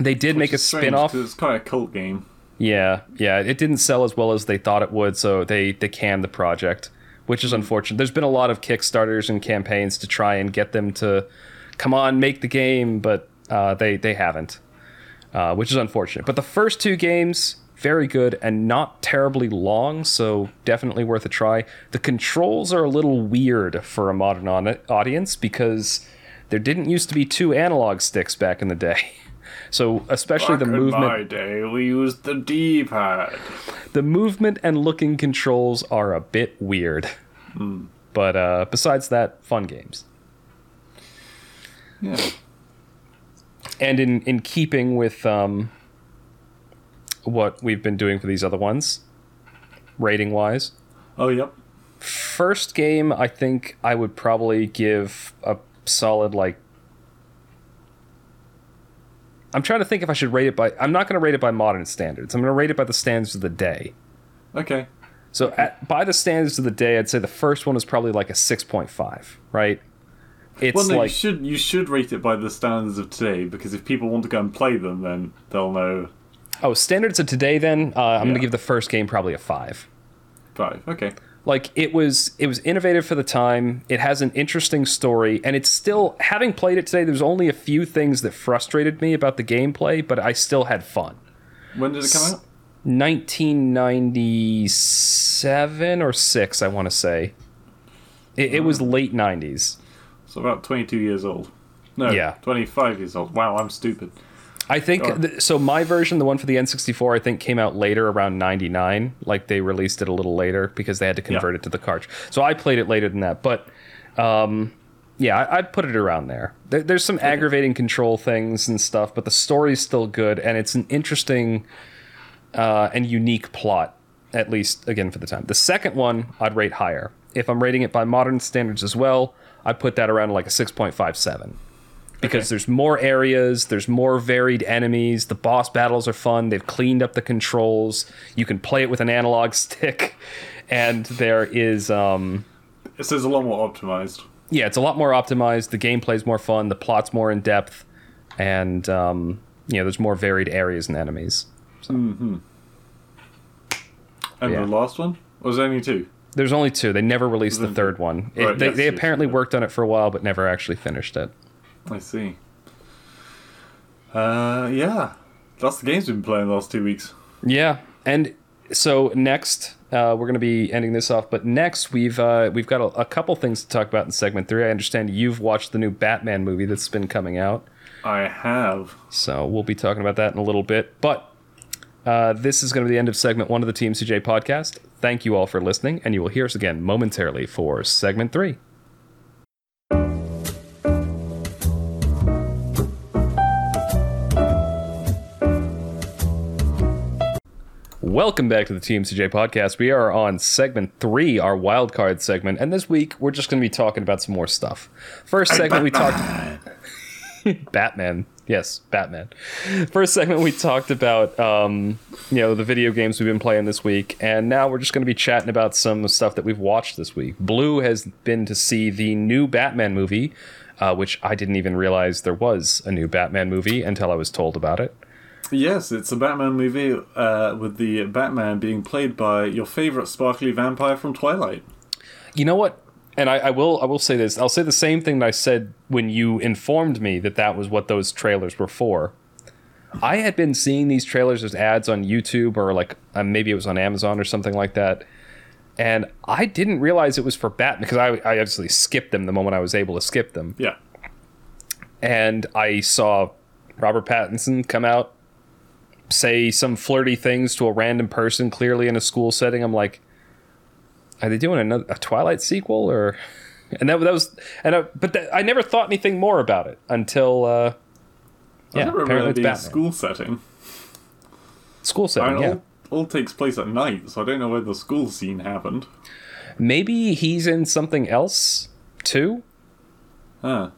They did make a spin-off. 'cause It's kind of a cult game. Yeah, yeah, it didn't sell as well as they thought it would, so they they canned the project, which is unfortunate. There's been a lot of Kickstarters and campaigns to try and get them to come on, make the game, but uh, they they haven't, uh, which is unfortunate. But the first two games very good and not terribly long, so definitely worth a try. The controls are a little weird for a modern on- audience because there didn't used to be two analog sticks back in the day. So especially Back the in movement my day, we used the D-pad. the movement and looking controls are a bit weird. But uh, besides that, fun games. Yeah. And in, in keeping with um, what we've been doing for these other ones, rating wise, Oh, yep. first game, I think I would probably give a solid, like. I'm trying to think if I should rate it by. I'm not going to rate it by modern standards. I'm going to rate it by the standards of the day. Okay. So at, by the standards of the day, I'd say the first one is probably like a six point five, right? It's Well, no, like you should you should rate it by the standards of today because if people want to go and play them, then they'll know oh standards of today. Then uh, I'm Yeah. gonna give the first game probably a five. five. Okay. Like it was, it was innovative for the time. It has an interesting story, and it's still having played it today. There's only a few things that frustrated me about the gameplay, but I still had fun. When did it come out? 1997 or six, I want to say. It, it was late 90s. So about 22 years old. No, Yeah. 25 years old. Wow, I'm stupid. I think th- so. My version, the one for the N64, I think came out later, around '99. Like they released it a little later because they had to convert Yeah. it to the cartridge. So I played it later than that. But um, yeah, I, I'd put it around there. there. There's some aggravating control things and stuff, but the story's still good, and it's an interesting uh, and unique plot. At least again for the time. The second one, I'd rate higher. If I'm rating it by modern standards as well, I'd put that around like a 6.57 because Okay. there's more areas, there's more varied enemies, the boss battles are fun, they've cleaned up the controls, you can play it with an analog stick, and there is um It says a lot more optimized. yeah, it's a lot more optimized, the gameplay's more fun, the plot's more in depth, and um you know, there's more varied areas and enemies. And Yeah. the last one? Or was there only two? There's only two. They never released the third one. It- Right, they yes, they yes, apparently yeah. worked on it for a while, but never actually finished it. I see. Uh, yeah. That's the games we've been playing the last two weeks. Yeah, and so next Uh, we're going to be ending this off, but next we've uh, we've got a, a couple things to talk about in segment three. I understand you've watched the new Batman movie that's been coming out, I have. so we'll be talking about that in a little bit. But uh, this is going to be the end of segment one of the Team CJ podcast. Thank you all for listening, and you will hear us again momentarily for segment three. Welcome back to the Team CJ podcast. We are on segment three, our wild card segment, and this week we're just going to be talking about some more stuff. First segment, we talked Batman. Yes, Batman. First segment, we talked about um, you know the video games we've been playing this week, and now we're just going to be chatting about some stuff that we've watched this week. Blue has been to see the new Batman movie, uh, which I didn't even realize there was a new Batman movie until I was told about it. Yes, it's a Batman movie uh, with the Batman being played by your favorite sparkly vampire from Twilight. You know what? And I, I will I will say this. I'll say the same thing that I said when you informed me that that was what those trailers were for. I had been seeing these trailers as ads on YouTube or like uh, maybe it was on Amazon or something like that, and I didn't realize it was for Batman because I, I obviously skipped them the moment I was able to skip them, Yeah. and I saw Robert Pattinson come out say some flirty things to a random person clearly in a school setting i'm like are they doing another a twilight sequel or and that, that was and I, but that, i never thought anything more about it until uh I yeah never remember apparently it it's being a school setting. school I setting mean, yeah all, all takes place at night, so I don't know where the school scene happened. maybe he's in something else too Huh.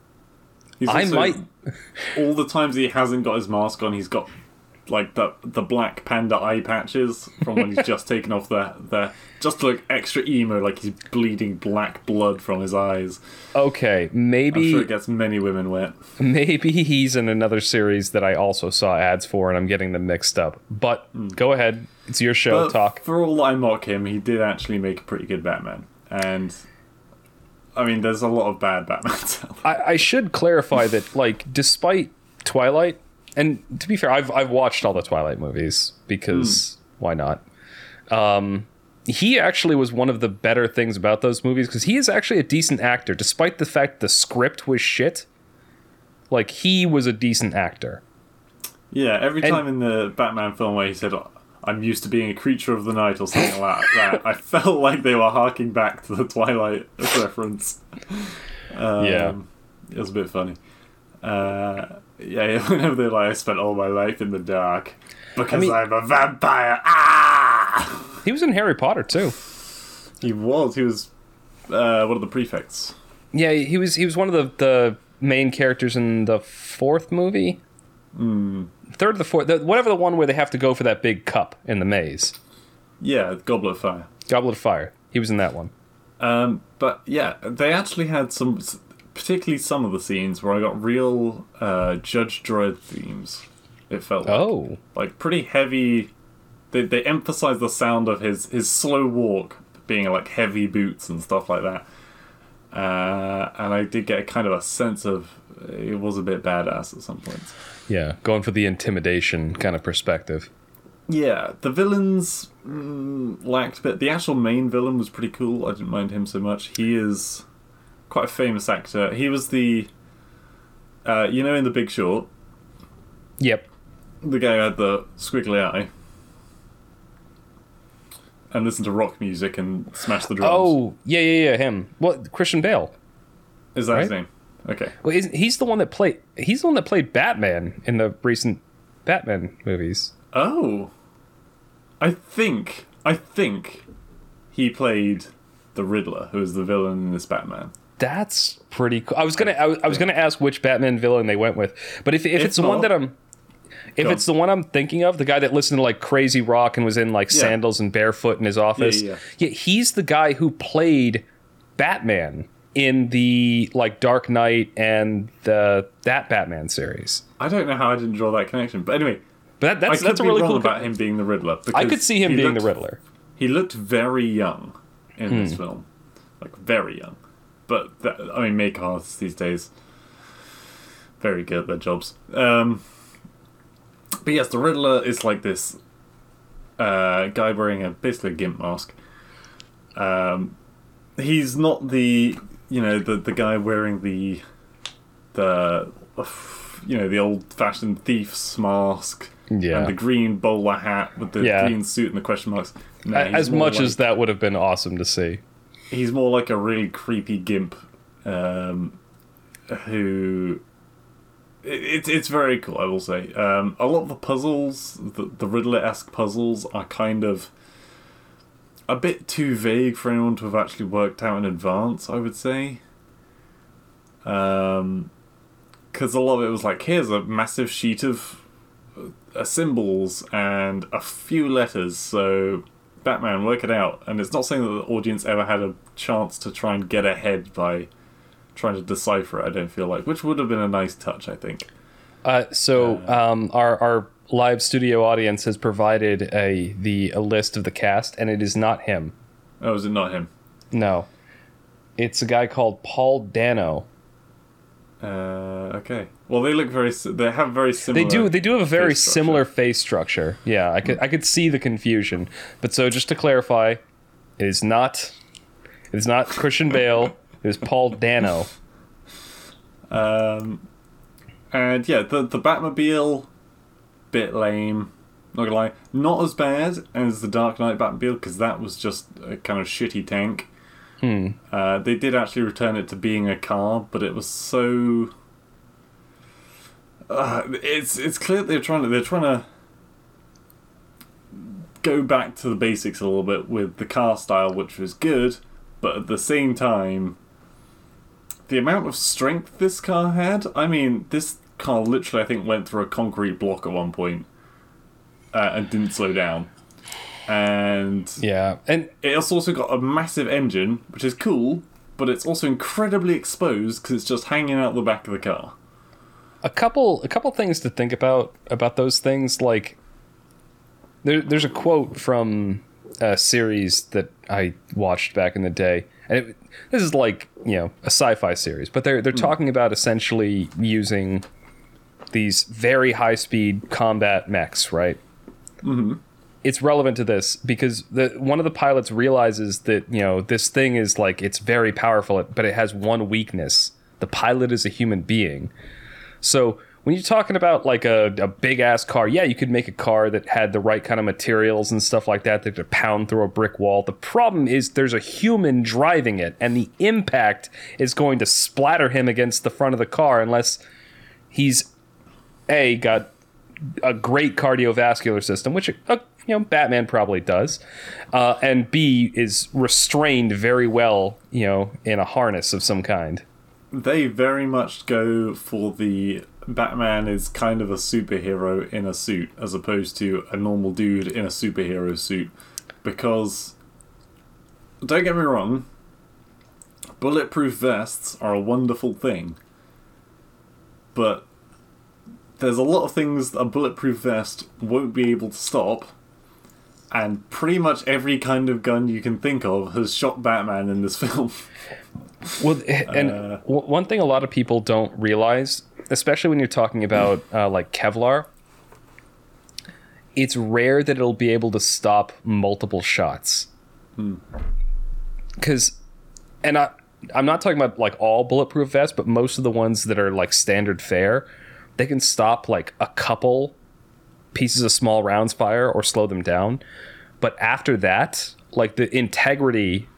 He's i might all the times he hasn't got his mask on, he's got like the the black panda eye patches from when he's just taken off the the just to look extra emo, like he's bleeding black blood from his eyes. okay I'm maybe sure it gets many women wet. maybe he's in another series that i also saw ads for and i'm getting them mixed up but hmm. go ahead it's your show But talk For all I mock him, he did actually make a pretty good Batman, and I mean, there's a lot of bad there. I, I should clarify that, like, despite Twilight, and to be fair, I've I've watched all the Twilight movies because why not? Um, he actually was one of the better things about those movies because he is actually a decent actor, despite the fact the script was shit. Like he was a decent actor. Yeah, every And- time in the Batman film where he said, I'm used to being a creature of the night or something like that, I felt like they were harking back to the Twilight reference. Um, Yeah. It was a bit funny. Uh, yeah, whenever they're like, I spent all my life in the dark because mean- I'm a vampire. Ah! He was in Harry Potter too. He was. He was uh, one of the prefects. Yeah, he was he was one of the the main characters in the fourth movie. Third of the fourth, the, whatever the one where they have to go for that big cup in the maze. Yeah, Goblet of Fire. Goblet of Fire. He was in that one. Um, but yeah, they actually had some, particularly some of the scenes where I got real uh, Judge Dredd themes. It felt like, Oh, like pretty heavy. They they emphasize the sound of his his slow walk being like heavy boots and stuff like that. Uh, and I did get a kind of a sense of it was a bit badass at some points. yeah, going for the intimidation kind of perspective. Yeah, the villains mm, lacked a bit. The actual main villain was pretty cool. I didn't mind him so much. He is quite a famous actor. He was the, uh, you know, in The Big Short, Yep. the guy who had the squiggly eye and listened to rock music and smash the drums. Oh, yeah, yeah, yeah, him. What Christian Bale. is that his name? Okay. Well, he's the one that played. He's the one that played Batman in the recent Batman movies. Oh, I think I think he played the Riddler, who is the villain in this Batman. That's pretty cool. I was gonna, I was, I was gonna ask which Batman villain they went with, but if if, If it's the one that I'm, if it's the one I'm thinking of, the guy that listened to like crazy rock and was in like Yeah. sandals and barefoot in his office, yeah, yeah. he's the guy who played Batman in the like Dark Knight and the that Batman series. I don't know how I didn't draw that connection, but anyway, But that, that's that's a really cool. about him being the Riddler. I could see him being the Riddler. He looked very young in Hmm. this film, like very young. But that, I mean, makeup artists these days very good at their jobs. Um, but yes, the Riddler is like this uh, guy wearing a basically a gimp mask, Um, he's not the you know the the guy wearing the the you know the old fashioned thief's mask Yeah. and the green bowler hat with the Yeah. green suit and the question marks. No, as much like- as that would have been awesome to see. He's more like a really creepy gimp um, who it's it's very cool i will say. Um, a lot of the puzzles the, the riddler-esque puzzles are kind of a bit too vague for anyone to have actually worked out in advance i would say. Um because a lot of it was like here's a massive sheet of uh, symbols and a few letters so Batman, work it out. And it's not saying that the audience ever had a chance to try and get ahead by trying to decipher it, I don't feel like, which would have been a nice touch, I think. Uh, so um, our our live studio audience has provided a the a list of the cast, and it is not him. Oh, is it not him? No, it's a guy called Paul Dano. Uh, okay. Well, they look very. They have very similar. They do they do have a very face similar face structure. Yeah, I could I could see the confusion. But so just to clarify, it is not it is not Christian Bale. It is Paul Dano. Um, and yeah, the the Batmobile, bit lame. Not gonna lie, not as bad as the Dark Knight Batmobile because that was just a kind of shitty tank. Hmm. Uh, they did actually return it to being a car, but it was so. Uh, it's it's clear they're trying to they're trying to go back to the basics a little bit with the car style, which was good, but at the same time, the amount of strength this car had. I mean, this car literally, I think, went through a concrete block at one point, uh, and didn't slow down. And Yeah, and it's also got a massive engine, which is cool, but it's also incredibly exposed because it's just hanging out the back of the car. A couple a couple things to think about about those things. Like there, there's a quote from a series that I watched back in the day. And it, this is like you know a sci-fi series but they're they're talking about essentially using these very high speed combat mechs right? Mm-hmm. it's relevant to this because the one of the pilots realizes that you know this thing is like it's very powerful but it has one weakness. The pilot is a human being so when you're talking about like a, a big ass car, yeah, you could make a car that had the right kind of materials and stuff like that that could pound through a brick wall. The problem is there's a human driving it, and the impact is going to splatter him against the front of the car unless he's a got a great cardiovascular system, which uh, you know Batman probably does, uh, and B is restrained very well, you know, in a harness of some kind. They very much go for the Batman is kind of a superhero in a suit as opposed to a normal dude in a superhero suit. Because, don't get me wrong, bulletproof vests are a wonderful thing. But there's a lot of things a bulletproof vest won't be able to stop. And pretty much every kind of gun you can think of has shot Batman in this film. Well, and Uh, one thing a lot of people don't realize, especially when you're talking about uh, like Kevlar, it's rare that it'll be able to stop multiple shots. Because, and I, I'm not talking about like all bulletproof vests, but most of the ones that are like standard fare, they can stop like a couple pieces of small rounds fire or slow them down. But after that, like the integrity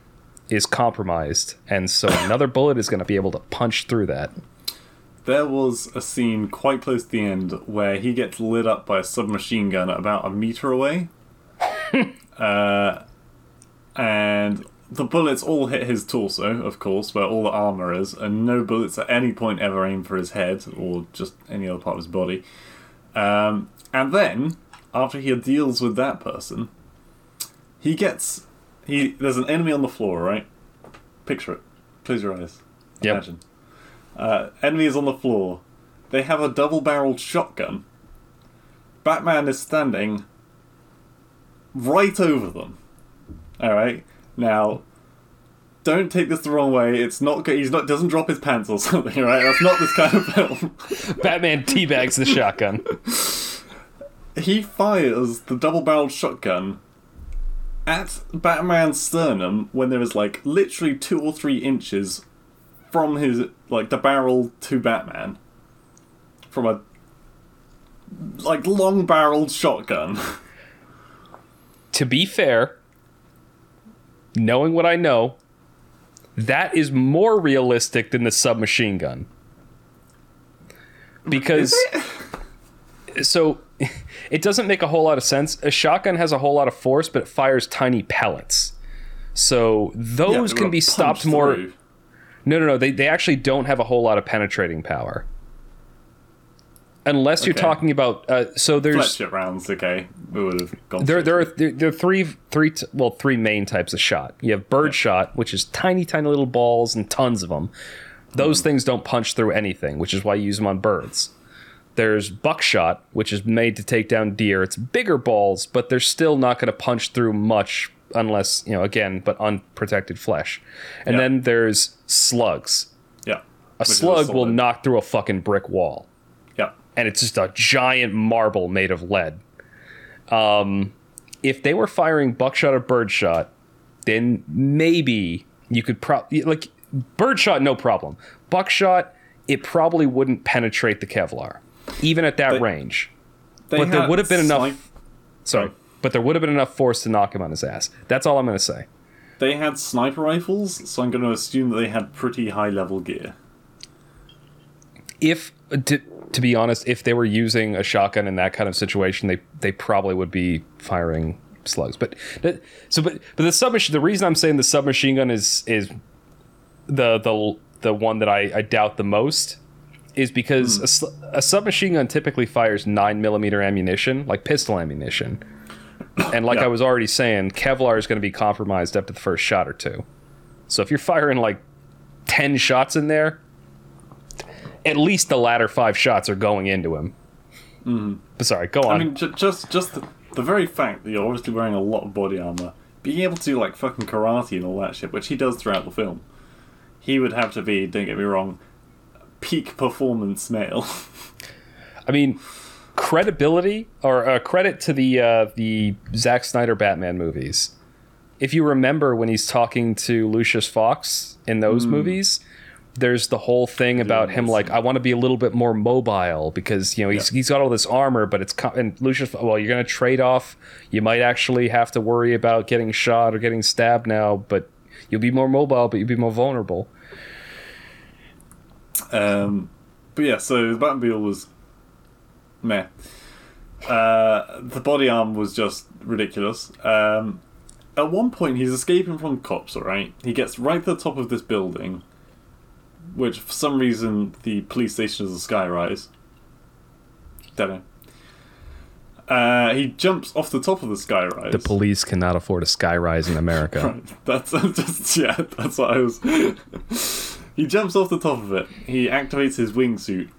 is compromised, and so another bullet is going to be able to punch through that. There was a scene quite close to the end where he gets lit up by a submachine gun about a meter away. uh, and the bullets all hit his torso, of course, where all the armor is, and no bullets at any point ever aim for his head or just any other part of his body. Um, and then, after he deals with that person, he gets. He There's an enemy on the floor, right? Picture it. Close your eyes. Yep. Imagine. Uh, enemy is on the floor. They have a double barreled shotgun. Batman is standing right over them. Alright? Now, don't take this the wrong way. It's not good. He's not doesn't drop his pants or something, right? That's not this kind of film. Batman teabags the shotgun. he fires the double barreled shotgun at Batman's sternum when there is like literally two or three inches from his like the barrel to Batman from a like long barreled shotgun. To be fair, knowing what I know, that is more realistic than the submachine gun. Because so it doesn't make a whole lot of sense. A shotgun has a whole lot of force, but it fires tiny pellets. So those Yeah, can be stopped more. through. No, no, no. They, they actually don't have a whole lot of penetrating power. Unless you're talking about. Uh, so there's. Fletcher rounds, okay. We would have gone. There, there are there, there are three three t- well three main types of shot. You have bird shot, which is tiny tiny little balls and tons of them. Those Mm-hmm. things don't punch through anything, which is why you use them on birds. There's buckshot, which is made to take down deer. It's bigger balls, but they're still not going to punch through much unless you know again, but unprotected flesh. And Yeah. then there's slugs. yeah. A Which is slug will knock through a fucking brick wall Yeah. and it's just a giant marble made of lead. Um, if they were firing buckshot or birdshot, then maybe you could probably like birdshot, no problem. Buckshot, it probably wouldn't penetrate the Kevlar, even at that They- range. They But there would have been enough. snipe- Sorry, but there would have been enough force to knock him on his ass. That's all I'm going to say. They had sniper rifles, so I'm going to assume that they had pretty high level gear. If to, to be honest, if they were using a shotgun in that kind of situation, they they probably would be firing slugs. But so but but the submachine. The reason I'm saying the submachine gun is is the the the one that I, I doubt the most is because hmm. a, a submachine gun typically fires nine millimeter ammunition, like pistol ammunition. And like Yeah. I was already saying, Kevlar is going to be compromised after the first shot or two. So if you're firing like ten shots in there, at least the latter five shots are going into him. Mm-hmm. But sorry, go on. I mean, ju- just just the, the very fact that you're obviously wearing a lot of body armor, being able to do like fucking karate and all that shit, which he does throughout the film, he would have to be. Don't get me wrong, peak performance male. I mean, credibility or uh, credit to the uh, the Zack Snyder Batman movies. If you remember when he's talking to Lucius Fox in those movies, there's the whole thing about him like I want to be a little bit more mobile because you know he's, Yeah. he's got all this armor, but it's and Lucius. Well, you're gonna trade off. You might actually have to worry about getting shot or getting stabbed now, but you'll be more mobile, but you'll be more vulnerable. Um, but yeah, so the Batmobile was meh. Uh, the body arm was just ridiculous. Um, at one point, he's escaping from cops. All right, he gets right to the top of this building, which for some reason the police station is a skyrise. Don't know. Uh, he jumps off the top of the skyrise. The police cannot afford a skyrise in America. Right. That's just yeah. That's what I was. He jumps off the top of it. He activates his wingsuit,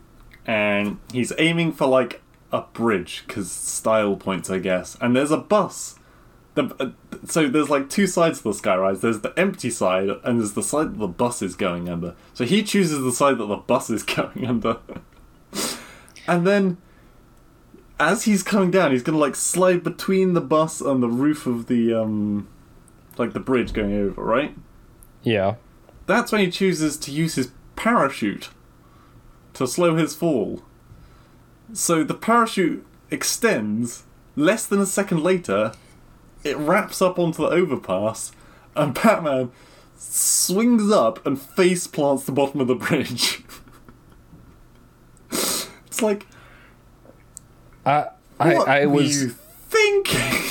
and he's aiming for like a bridge because style points, I guess. And there's a bus. The, uh, so there's like two sides to the skyrise. There's the empty side, and there's the side that the bus is going under. So he chooses the side that the bus is going under, and then. As he's coming down, he's gonna like slide between the bus and the roof of the um, like the bridge going over, right? Yeah. That's when he chooses to use his parachute to slow his fall. So the parachute extends. Less than a second later, it wraps up onto the overpass, and Batman swings up and face plants the bottom of the bridge. it's like, I I, what I was you thinking?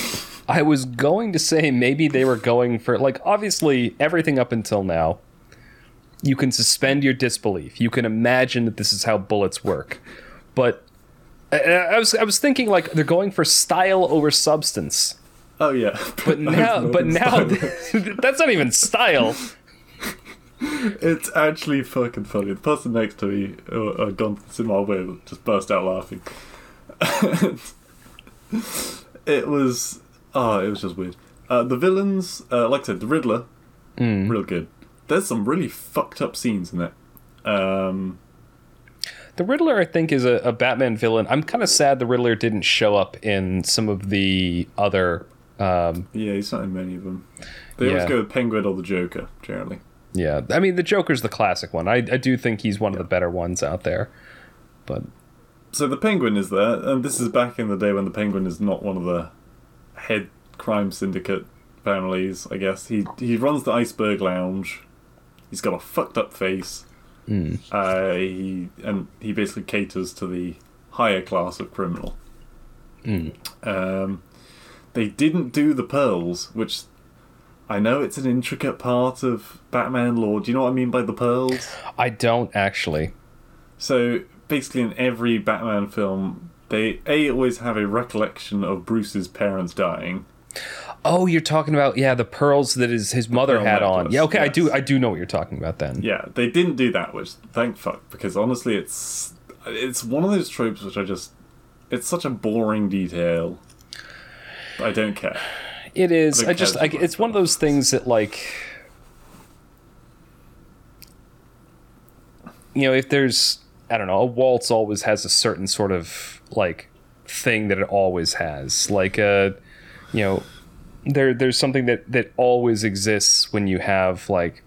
I was going to say maybe they were going for like obviously everything up until now. You can suspend your disbelief. You can imagine that this is how bullets work, but I, I was I was thinking like they're going for style over substance. oh yeah, But now, but now that's not even style. It's actually fucking funny. The person next to me, uh, gone to the cinema just burst out laughing. it was, oh, it was just weird. Uh, the villains, uh, like I said, the Riddler, mm. real good. There's some really fucked up scenes in it. Um, The Riddler, I think, is a, a Batman villain. I'm kind of sad the Riddler didn't show up in some of the other Um, Yeah, he's not in many of them. They always go with Penguin or the Joker, generally. yeah, I mean the Joker's the classic one. I, I do think he's one of the better ones out there. But So the Penguin is there, and this is back in the day when the Penguin is not one of the head crime syndicate families. I guess he he runs the Iceberg Lounge. He's got a fucked up face. Uh, he and he basically caters to the higher class of criminal. Um, they didn't do the pearls, which I know it's an intricate part of Batman lore. Do you know what I mean by the pearls? I don't actually. So basically, in every Batman film, they a always have a recollection of Bruce's parents dying. Oh, you're talking about yeah the pearls that his his mother had on. Yeah, okay, I do. I do know what you're talking about then. Yeah, they didn't do that, which thank fuck, because honestly, it's it's one of those tropes which I just it's such a boring detail. I don't care. It is. I just I, too it's one of those things that like you know if there's I don't know a waltz always has a certain sort of like thing that it always has like a you know there there's something that that always exists when you have like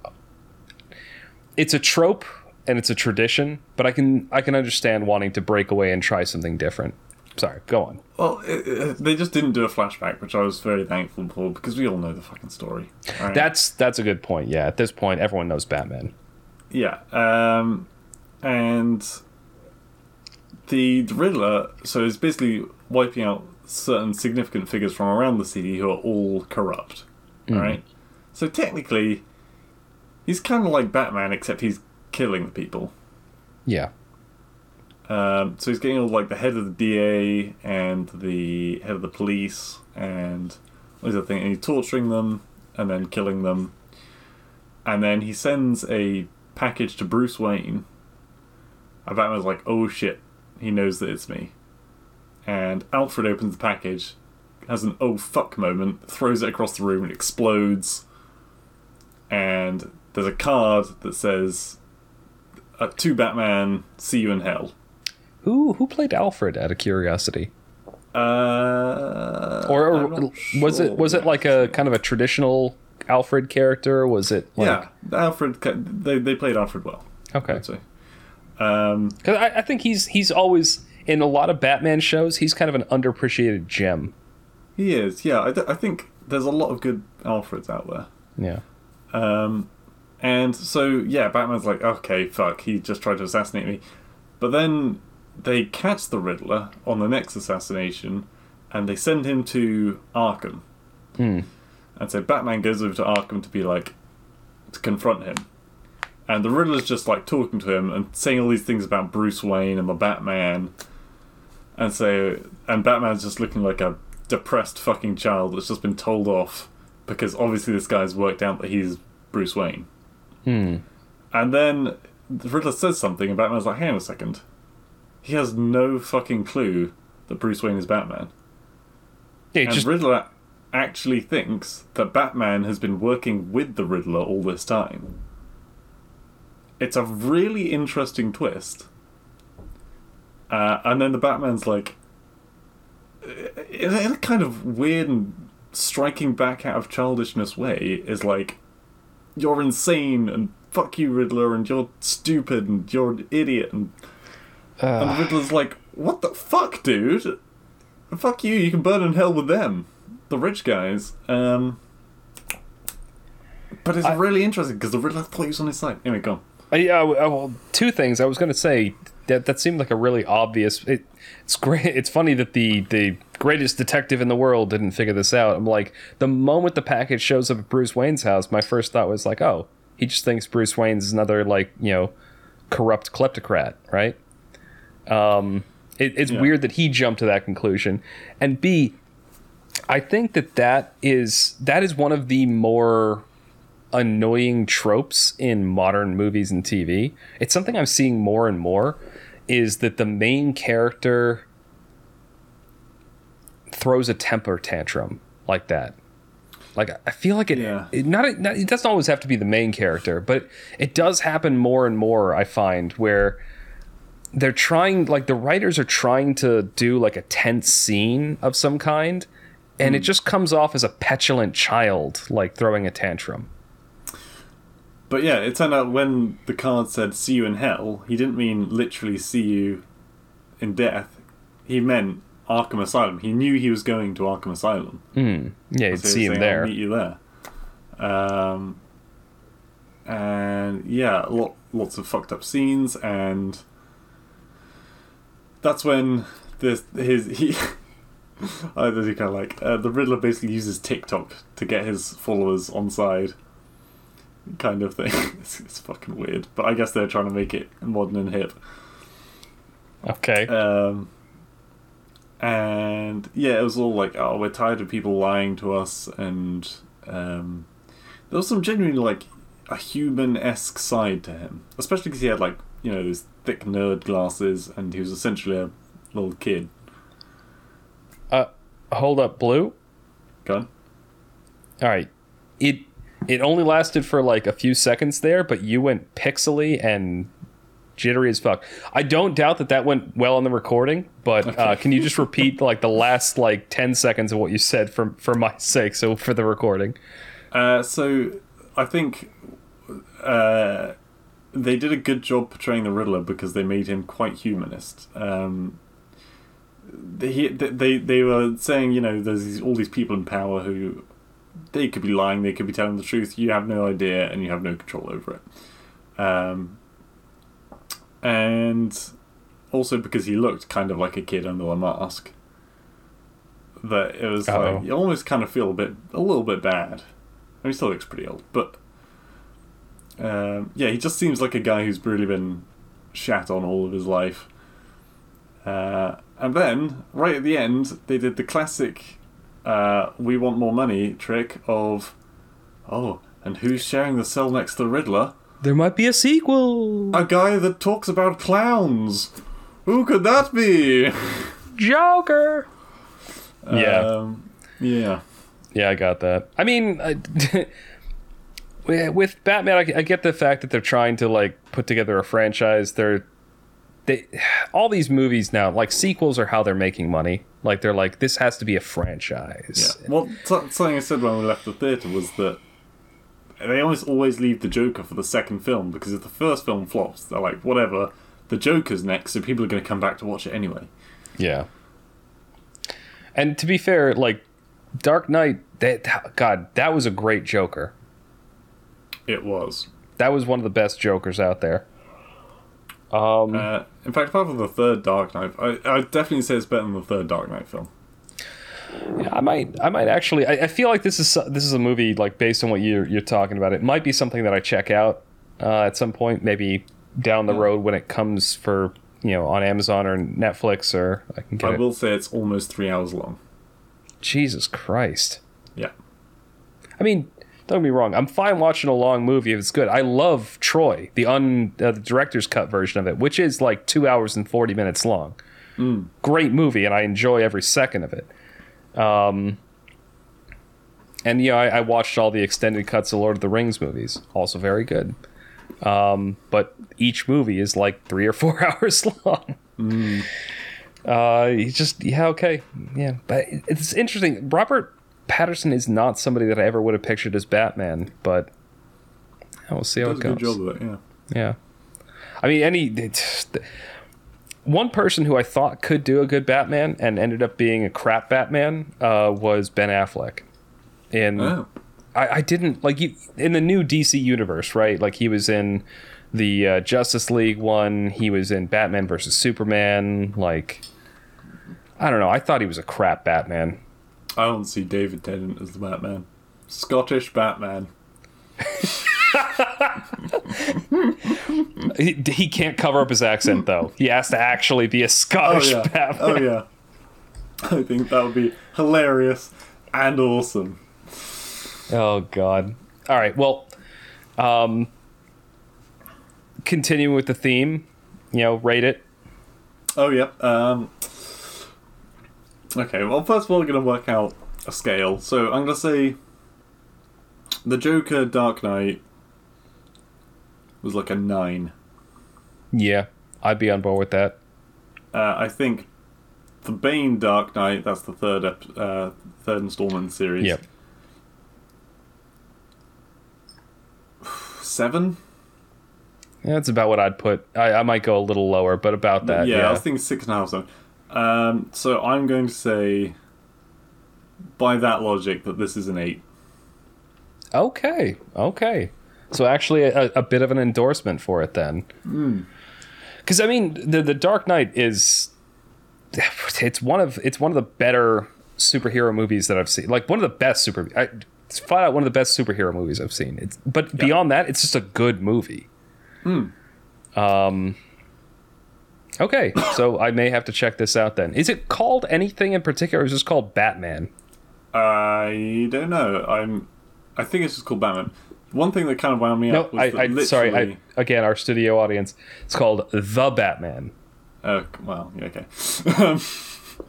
it's a trope and it's a tradition but I can I can understand wanting to break away and try something different. Sorry, go on. Well, it, it, they just didn't do a flashback, which I was very thankful for because we all know the fucking story. right? That's that's a good point. Yeah, at this point everyone knows Batman. Yeah, um, and the, the Riddler, so is basically wiping out certain significant figures from around the city who are all corrupt, right? So technically, he's kind of like Batman, except he's killing the people. Yeah. Um, so he's getting all like the head of the DA and the head of the police and all these other things, and he's torturing them and then killing them. And then he sends a package to Bruce Wayne. And Batman's like, "Oh shit!" He knows that it's me. And Alfred opens the package, has an "oh fuck" moment, throws it across the room, and explodes. And there's a card that says, uh, "To Batman, see you in hell." Who who played Alfred out of curiosity? Uh, Or, or was sure, it was it like a kind of a traditional Alfred character? Was it like yeah, Alfred. They they played Alfred well. okay? I'd say. Um, Because I, I think he's he's always in a lot of Batman shows. He's kind of an underappreciated gem. he is. Yeah, I, th- I think there's a lot of good Alfreds out there. Yeah. Um, and so yeah, Batman's like, okay, fuck, he just tried to assassinate me. But then they catch the Riddler on the next assassination, and they send him to Arkham. Hmm. And so Batman goes over to Arkham to be like, to confront him. And the Riddler's just like talking to him and saying all these things about Bruce Wayne and the Batman. And so, and Batman's just looking like a depressed fucking child that's just been told off because obviously this guy's worked out that he's Bruce Wayne. Hmm. And then the Riddler says something, and Batman's like, hang on a second. He has no fucking clue that Bruce Wayne is Batman. Yeah. And Just Riddler actually thinks that Batman has been working with the Riddler all this time. It's a really interesting twist. Uh, and then the Batman's like, in a kind of weird and striking back out of childishness way, is like, you're insane and fuck you, Riddler, and you're stupid and you're an idiot. And, and the Riddler's like, what the fuck, dude? Fuck you, you can burn in hell with them. The rich guys. Um, but it's I- really interesting because the Riddler thought he was on his side. Anyway, go on. Uh, yeah, uh, well, two things. I was going to say that that seemed like a really obvious. It, it's great. It's funny that the the greatest detective in the world didn't figure this out. I'm like, the moment the package shows up at Bruce Wayne's house, my first thought was like, oh, he just thinks Bruce Wayne's another like you know corrupt kleptocrat, right? Um, it, it's Yeah. weird that he jumped to that conclusion, and B, I think that that is that is one of the more annoying tropes in modern movies and TV. It's something I'm seeing more and more is that the main character throws a temper tantrum like that. Like I feel like it, Yeah. it not, not it doesn't always have to be the main character, but it does happen more and more I find where they're trying like the writers are trying to do like a tense scene of some kind and it mm. just comes off as a petulant child, like throwing a tantrum. But yeah, it turned out when the card said "see you in hell," he didn't mean literally see you in death. He meant Arkham Asylum. He knew he was going to Arkham Asylum. Mm. Yeah, you'd So see him saying, "I'll there. meet you there. Um, and yeah, lot, lots of fucked up scenes, and that's when this his he. I don't kind of like uh, the Riddler basically uses TikTok to get his followers on side, kind of thing. it's, it's fucking weird, but I guess they're trying to make it modern and hip. Okay. Um, and yeah, it was all like, oh, we're tired of people lying to us, and um, there was some genuinely like a human esque side to him, especially because he had like you know those thick nerd glasses, and he was essentially a little kid. Uh, hold up, Blue. Go on. All right. It it only lasted for like a few seconds there, but you went pixely and jittery as fuck. I don't doubt that that went well on the recording, but uh, can you just repeat like the last like ten seconds of what you said for for my sake, so for the recording? Uh, so I think uh, they did a good job portraying the Riddler because they made him quite humanist. Um, they, they they were saying, you know, there's these, all these people in power who they could be lying, they could be telling the truth. You have no idea, and you have no control over it. Um, and also because he looked kind of like a kid under a mask. That it was Uh-oh. like you almost kind of feel a bit, a little bit bad. I mean, he still looks pretty old, but um, yeah, he just seems like a guy who's really been shat on all of his life. Uh, and then, right at the end, they did the classic uh, "We want more money" trick of, oh, and who's sharing the cell next to the Riddler? There might be a sequel. A guy that talks about clowns. Who could that be? Joker. Yeah. Um, yeah. Yeah, I got that. I mean, I, with Batman, I, I get the fact that they're trying to like put together a franchise. They're they all these movies now, like sequels, are how they're making money. Like they're like this has to be a franchise. Yeah. Well, so- something I said when we left the theatre was that they almost always leave the Joker for the second film because if the first film flops, they're like, whatever, the Joker's next, so people are going to come back to watch it anyway. Yeah. And to be fair, like Dark Knight, that God, that was a great Joker. It was. That was one of the best Jokers out there. Um, Uh, in fact, apart from the third Dark Knight, I I definitely say it's better than the third Dark Knight film. Yeah, I might, I might actually. I, I feel like this is this is a movie like based on what you're you're talking about. It might be something that I check out uh, at some point, maybe down the Yeah. road when it comes for you know on Amazon or Netflix or I can get I it. will say it's almost three hours long. Jesus Christ! Yeah. I mean, don't get me wrong. I'm fine watching a long movie if it's good. I love Troy, the un uh, the director's cut version of it, which is like two hours and forty minutes long. Great movie, and I enjoy every second of it. Um, and yeah, I, I watched all the extended cuts of Lord of the Rings movies, also very good. Um, but each movie is like three or four hours long. Uh, he just yeah okay yeah, but it's interesting. Robert Pattinson is not somebody that I ever would have pictured as Batman, but we'll see how Does it goes. good job of it, yeah. Yeah. I mean, any. One person who I thought could do a good Batman and ended up being a crap Batman uh, was Ben Affleck. In Oh. I, I didn't like you in the new DC universe, right? Like he was in the uh, Justice League one. He was in Batman versus Superman. Like I don't know. I thought he was a crap Batman. I don't see David Tennant as the Batman. Scottish Batman. He, he can't cover up his accent though. He has to actually be a Oh Scottish yeah. Batman. Oh yeah. I think that would be hilarious and awesome. Oh God! All right. Well, um, continuing with the theme, you know, rate it. Oh yeah. Um. Okay. Well, first of all, we're gonna work out a scale. So I'm gonna say the Joker Dark Knight was like a nine. Yeah, I'd be on board with that. Uh, I think the Bane Dark Knight. That's the third ep- uh, third installment series. Yep. Seven. Yeah, that's about what I'd put. I, I might go a little lower, but about that. yeah, Yeah. I was thinking six and a half. So, um, so I'm going to say, by that logic, that this is an eight. Okay. Okay. So actually, a, a bit of an endorsement for it then. Because I mean, the the Dark Knight is it's one of it's one of the better superhero movies that I've seen. Like one of the best super. I, it's flat out one of the best superhero movies I've seen. It's but beyond that, it's just a good movie. Hmm. Um. Okay, so I may have to check this out then. Is it called anything in particular, or is it just called Batman? I don't know. I'm. I think it's just called Batman. One thing that kind of wound me No, up was I, that I sorry. I, literally- again, our studio audience. It's called The Batman. Oh well, yeah, okay. um,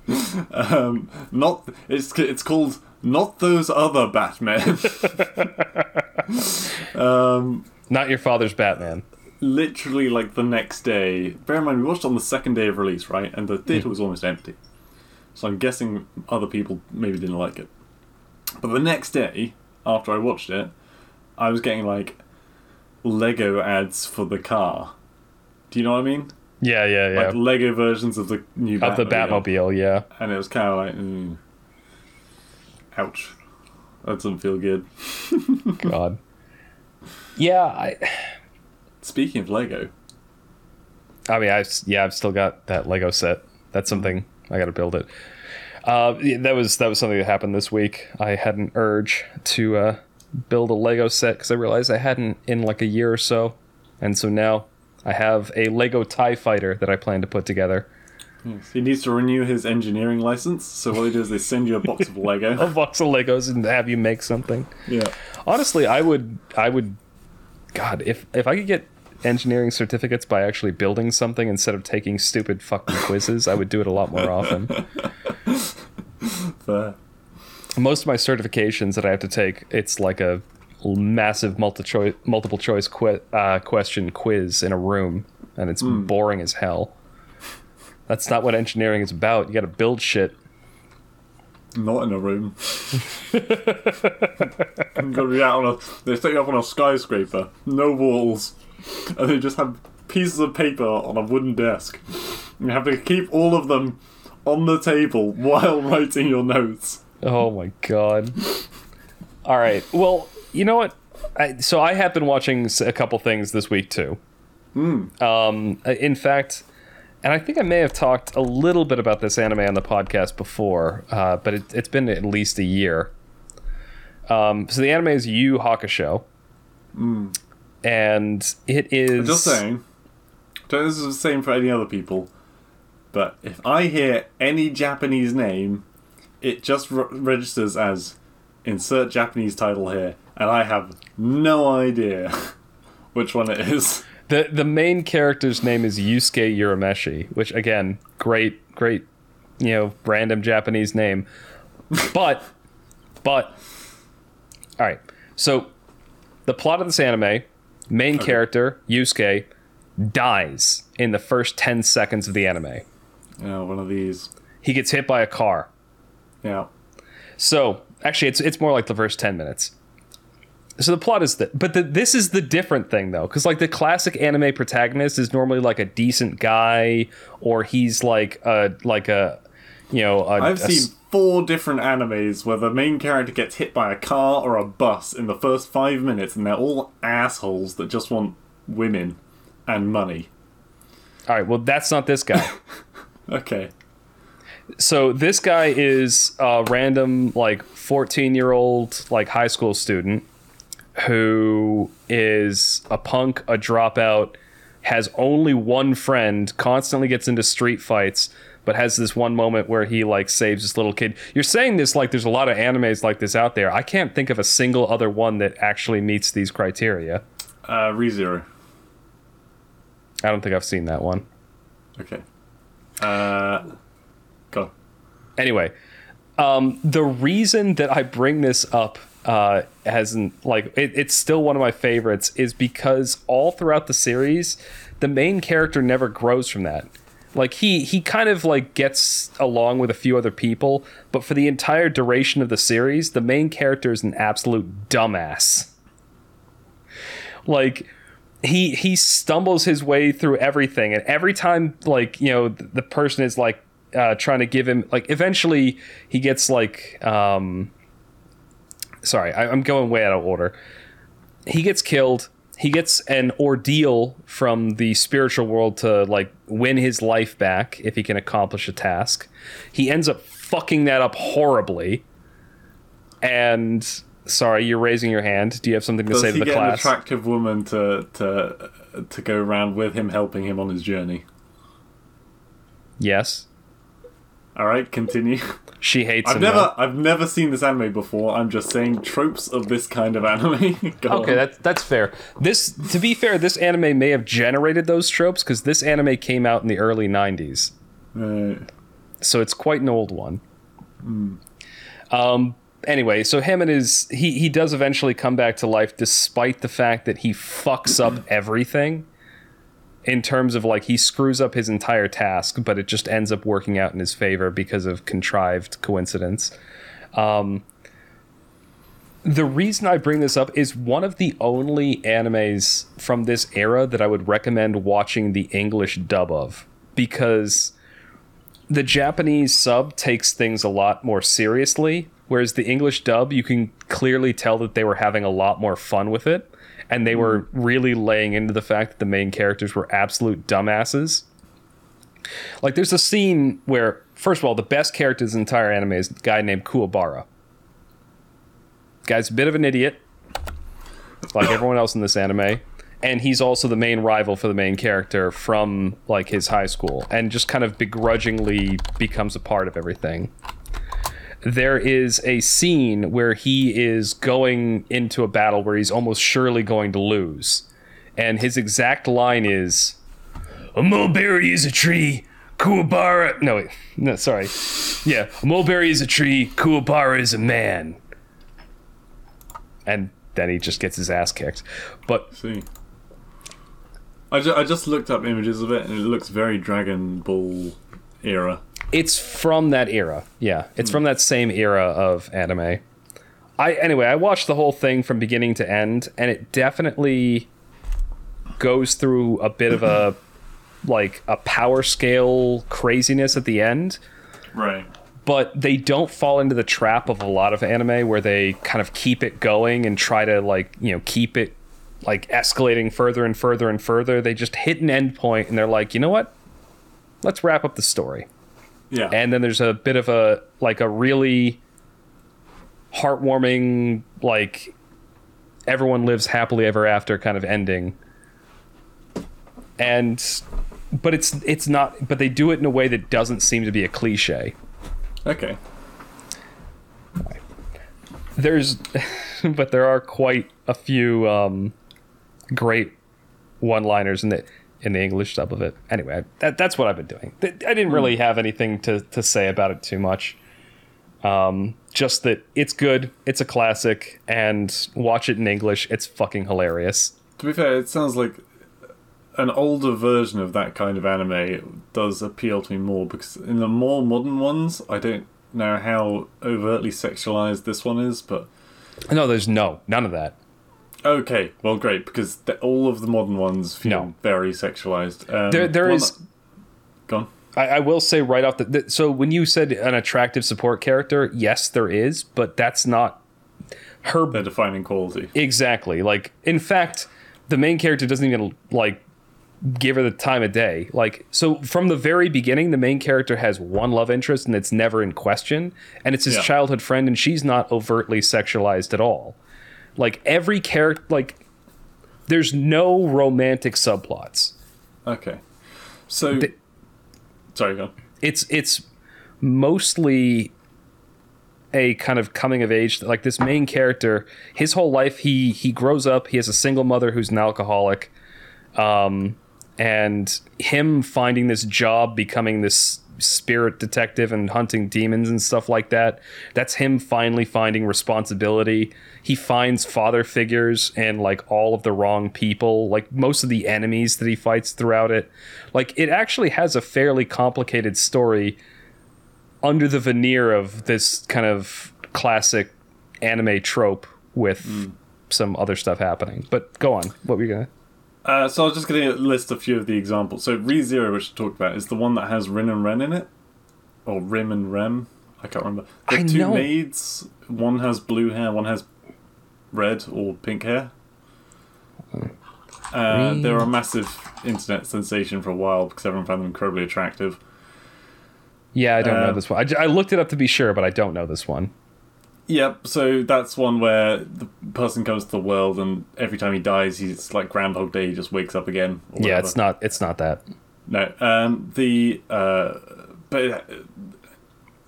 um, not it's it's called not those other Batman. Not your father's Batman. Literally, like the next day. Bear in mind, we watched on the second day of release, right? And the theater was almost empty. So I'm guessing other people maybe didn't like it. But the next day, after I watched it, I was getting like Lego ads for the car. Do you know what I mean? Yeah, yeah, yeah. Like Lego versions of the new of the Batmobile. Batmobile, yeah. and it was kind of like, mm, ouch, that doesn't feel good. God. Yeah, I. Speaking of Lego, I mean, I yeah, I've still got that Lego set. That's something I got to build it. Uh, that was that was something that happened this week. I had an urge to uh, build a Lego set because I realized I hadn't in like a year or so, and so now I have a Lego Tie Fighter that I plan to put together. he needs to renew his engineering license. So what they do is they send you a box of Lego, A box of Legos and have you make something. yeah, Honestly, I would I would God, if if I could get engineering certificates by actually building something instead of taking stupid fucking quizzes, I would do it a lot more often. fair. Most of my certifications that I have to take, it's like a massive multi choice multiple choice que- uh, question quiz in a room, and it's boring as hell. That's not what engineering is about. You got to build shit. Not in a room. I'm gonna be out on a. They set you up on a skyscraper, no walls, and they just have pieces of paper on a wooden desk. You have to keep all of them on the table while writing your notes. Oh my god. All right. Well, you know what? I, so I have been watching a couple things this week too. Um, in fact, and I think I may have talked a little bit about this anime on the podcast before, uh, but it, it's been at least a year. Um, so the anime is Yu Hakusho, and it is Just saying. Don't this is the same for any other people. But if I hear any Japanese name, it just re- registers as insert Japanese title here, and I have no idea which one it is. The the main character's name is Yusuke Urameshi, which again, great, great, you know, random Japanese name. But but all right. So the plot of this anime, main character, Yusuke, dies in the first 10 seconds of the anime. Yeah, one of these. He gets hit by a car. Yeah. So actually, it's it's more like the first ten minutes. So the plot is that, but the, this is the different thing though, because like the classic anime protagonist is normally like a decent guy, or he's like a like a, you know, a, I've a seen four different animes where the main character gets hit by a car or a bus in the first five minutes, and they're all assholes that just want women and money. All right, well that's not this guy. Okay. so this guy is a random like 14 year old like high school student who is a punk a dropout has only one friend constantly gets into street fights but has this one moment where he like saves this little kid you're saying this like there's a lot of animes like this out there i can't think of a single other one that actually meets these criteria Uh, ReZero. i don't think i've seen that one Okay. Uh, go. anyway um, the reason that i bring this up uh, hasn't like it, it's still one of my favorites is because all throughout the series the main character never grows from that Like he he kind of like gets along with a few other people, but for the entire duration of the series, the main character is an absolute dumbass. Like he he stumbles his way through everything and every time like, you know, the, the person is like uh, trying to give him like eventually he gets like um sorry, I, I'm going way out of order. He gets killed. He gets an ordeal from the spiritual world to like win his life back if he can accomplish a task. He ends up fucking that up horribly. And sorry, you're raising your hand. Do you have something to Does say to the get an class? attractive woman to to to go around with him, helping him on his journey? yes. All right, continue. She hates I've him. never. I've never seen this anime before. I'm just saying tropes of this kind of anime. Okay, on. that's that's fair. This, to be fair, this anime may have generated those tropes because this anime came out in the early '90s. Uh, so it's quite an old one. Um. Anyway, so him and his he he does eventually come back to life, despite the fact that he fucks up everything. In terms of like he screws up his entire task, but it just ends up working out in his favor because of contrived coincidence. Um, the reason I bring this up is one of the only animes from this era that I would recommend watching the English dub of because the Japanese sub takes things a lot more seriously, whereas the English dub, you can clearly tell that they were having a lot more fun with it, and they were hmm. really laying into the fact that the main characters were absolute dumbasses. Like, there's a scene where, first of all, the best character in the entire anime is a guy named Kuwabara. Guy's a bit of an idiot, like everyone else in this anime and he's also the main rival for the main character from like his high school and just kind of begrudgingly becomes a part of everything there is a scene where he is going into a battle where he's almost surely going to lose and his exact line is a mulberry is a tree kuwabara no wait no sorry yeah a mulberry is a tree kuwabara is a man and then he just gets his ass kicked but see. I, ju- I just looked up images of it, and it looks very Dragon Ball era. It's from that era. Yeah, it's from that same era of anime. I anyway, I watched the whole thing from beginning to end, and it definitely goes through a bit of a like a power scale craziness at the end. Right. But they don't fall into the trap of a lot of anime where they kind of keep it going and try to like you know keep it like escalating further and further and further. They just hit an end point and they're like, you know what? Let's wrap up the story Yeah. and then there's a bit of a like a really heartwarming like everyone lives happily ever after kind of ending and but it's it's not but they do it in a way that doesn't seem to be a cliche okay. there's but there are quite a few um great one liners in the in the english dub of it. Anyway that, that's what i've been doing. I didn't really have anything to to say about it too much. Um just that it's good it's a classic and watch it in english it's fucking hilarious. To be fair, it sounds like an older version of that kind of anime does appeal to me more because in the more modern ones, I don't know how overtly sexualized this one is, but no there's no none of that okay, well, great because the, all of the modern ones feel No. very sexualized. Um, there there is that- Gone. I, I will say right off the, the so when you said an attractive support character yes there is but that's not her Their defining quality. Exactly. Like, in fact, the main character doesn't even like give her the time of day. Like, so from the very beginning, the main character has one love interest, and it's never in question, and it's his Yeah. childhood friend, and she's not overtly sexualized at all. Like every character, like, there's no romantic subplots. Okay. So. The- sorry, go. It's it's mostly a kind of coming of age like this main character his whole life he he grows up he has a single mother who's an alcoholic um and him finding this job becoming this spirit detective and hunting demons and stuff like that. That's him finally finding responsibility. He finds father figures and like all of the wrong people, like most of the enemies that he fights throughout it. Like it actually has a fairly complicated story under the veneer of this kind of classic anime trope with mm. some other stuff happening. But go on. What were you gonna? Uh, so I was just going to list a few of the examples. So ReZero, which I talked about, is the one that has Rin and Ren in it, or Rim and Rem. I can't remember. The I two know. maids. One has blue hair. One has red or pink hair. Uh, they were a massive internet sensation for a while because everyone found them incredibly attractive. Yeah, I don't know Um, this one. I looked it up to be sure, but I don't know this one. Yep, so that's one where the person comes to the world and every time he dies, he's like Groundhog Day, he just wakes up again. or Yeah, it's not. It's not that. No, um, the uh, but uh,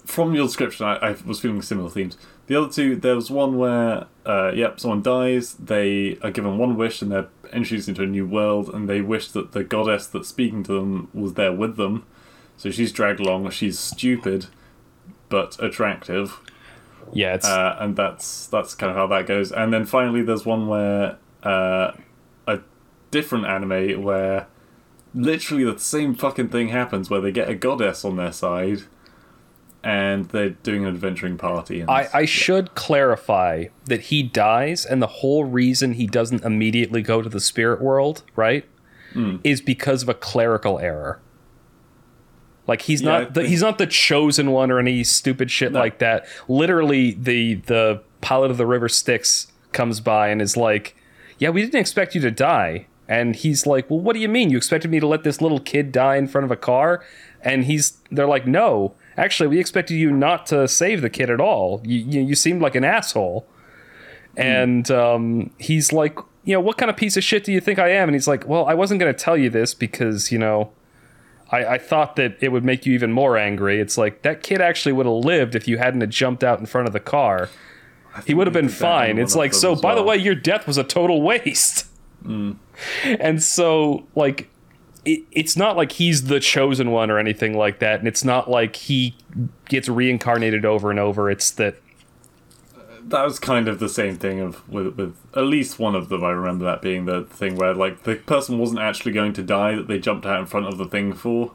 from your description, I, I was feeling similar themes. The other two, there was one where, uh, yep, someone dies, they are given one wish, and they're introduced into a new world, and they wish that the goddess that's speaking to them was there with them. So she's dragged along. She's stupid, but attractive, Yeah, it's uh, and that's that's kind of how that goes. And then finally, there's one where uh, a different anime where literally the same fucking thing happens, where they get a goddess on their side, and they're doing an adventuring party. And I, I should clarify that he dies, and the whole reason he doesn't immediately go to the spirit world, right, Hmm. is because of a clerical error. Like he's Yeah, not the, he's not the chosen one or any stupid shit No. like that. Literally, the the pilot of the River Styx comes by and is like, "Yeah, we didn't expect you to die." And he's like, "Well, what do you mean? You expected me to let this little kid die in front of a car?" And he's they're like, "No, actually, we expected you not to save the kid at all. You you, you seemed like an asshole." And um, he's like, "You know, what kind of piece of shit do you think I am?" And he's like, "Well, I wasn't going to tell you this because you know." I, I thought that it would make you even more angry. It's like that kid actually would have lived if you hadn't jumped out in front of the car. He would have been did that in fine. It's like, so by the way, your death was a total waste. And so, like, it, it's not like he's the chosen one or anything like that. And it's not like he gets reincarnated over and over. It's that, that was kind of the same thing of with with at least one of them. I remember that being the thing where like the person wasn't actually going to die that they jumped out in front of the thing for.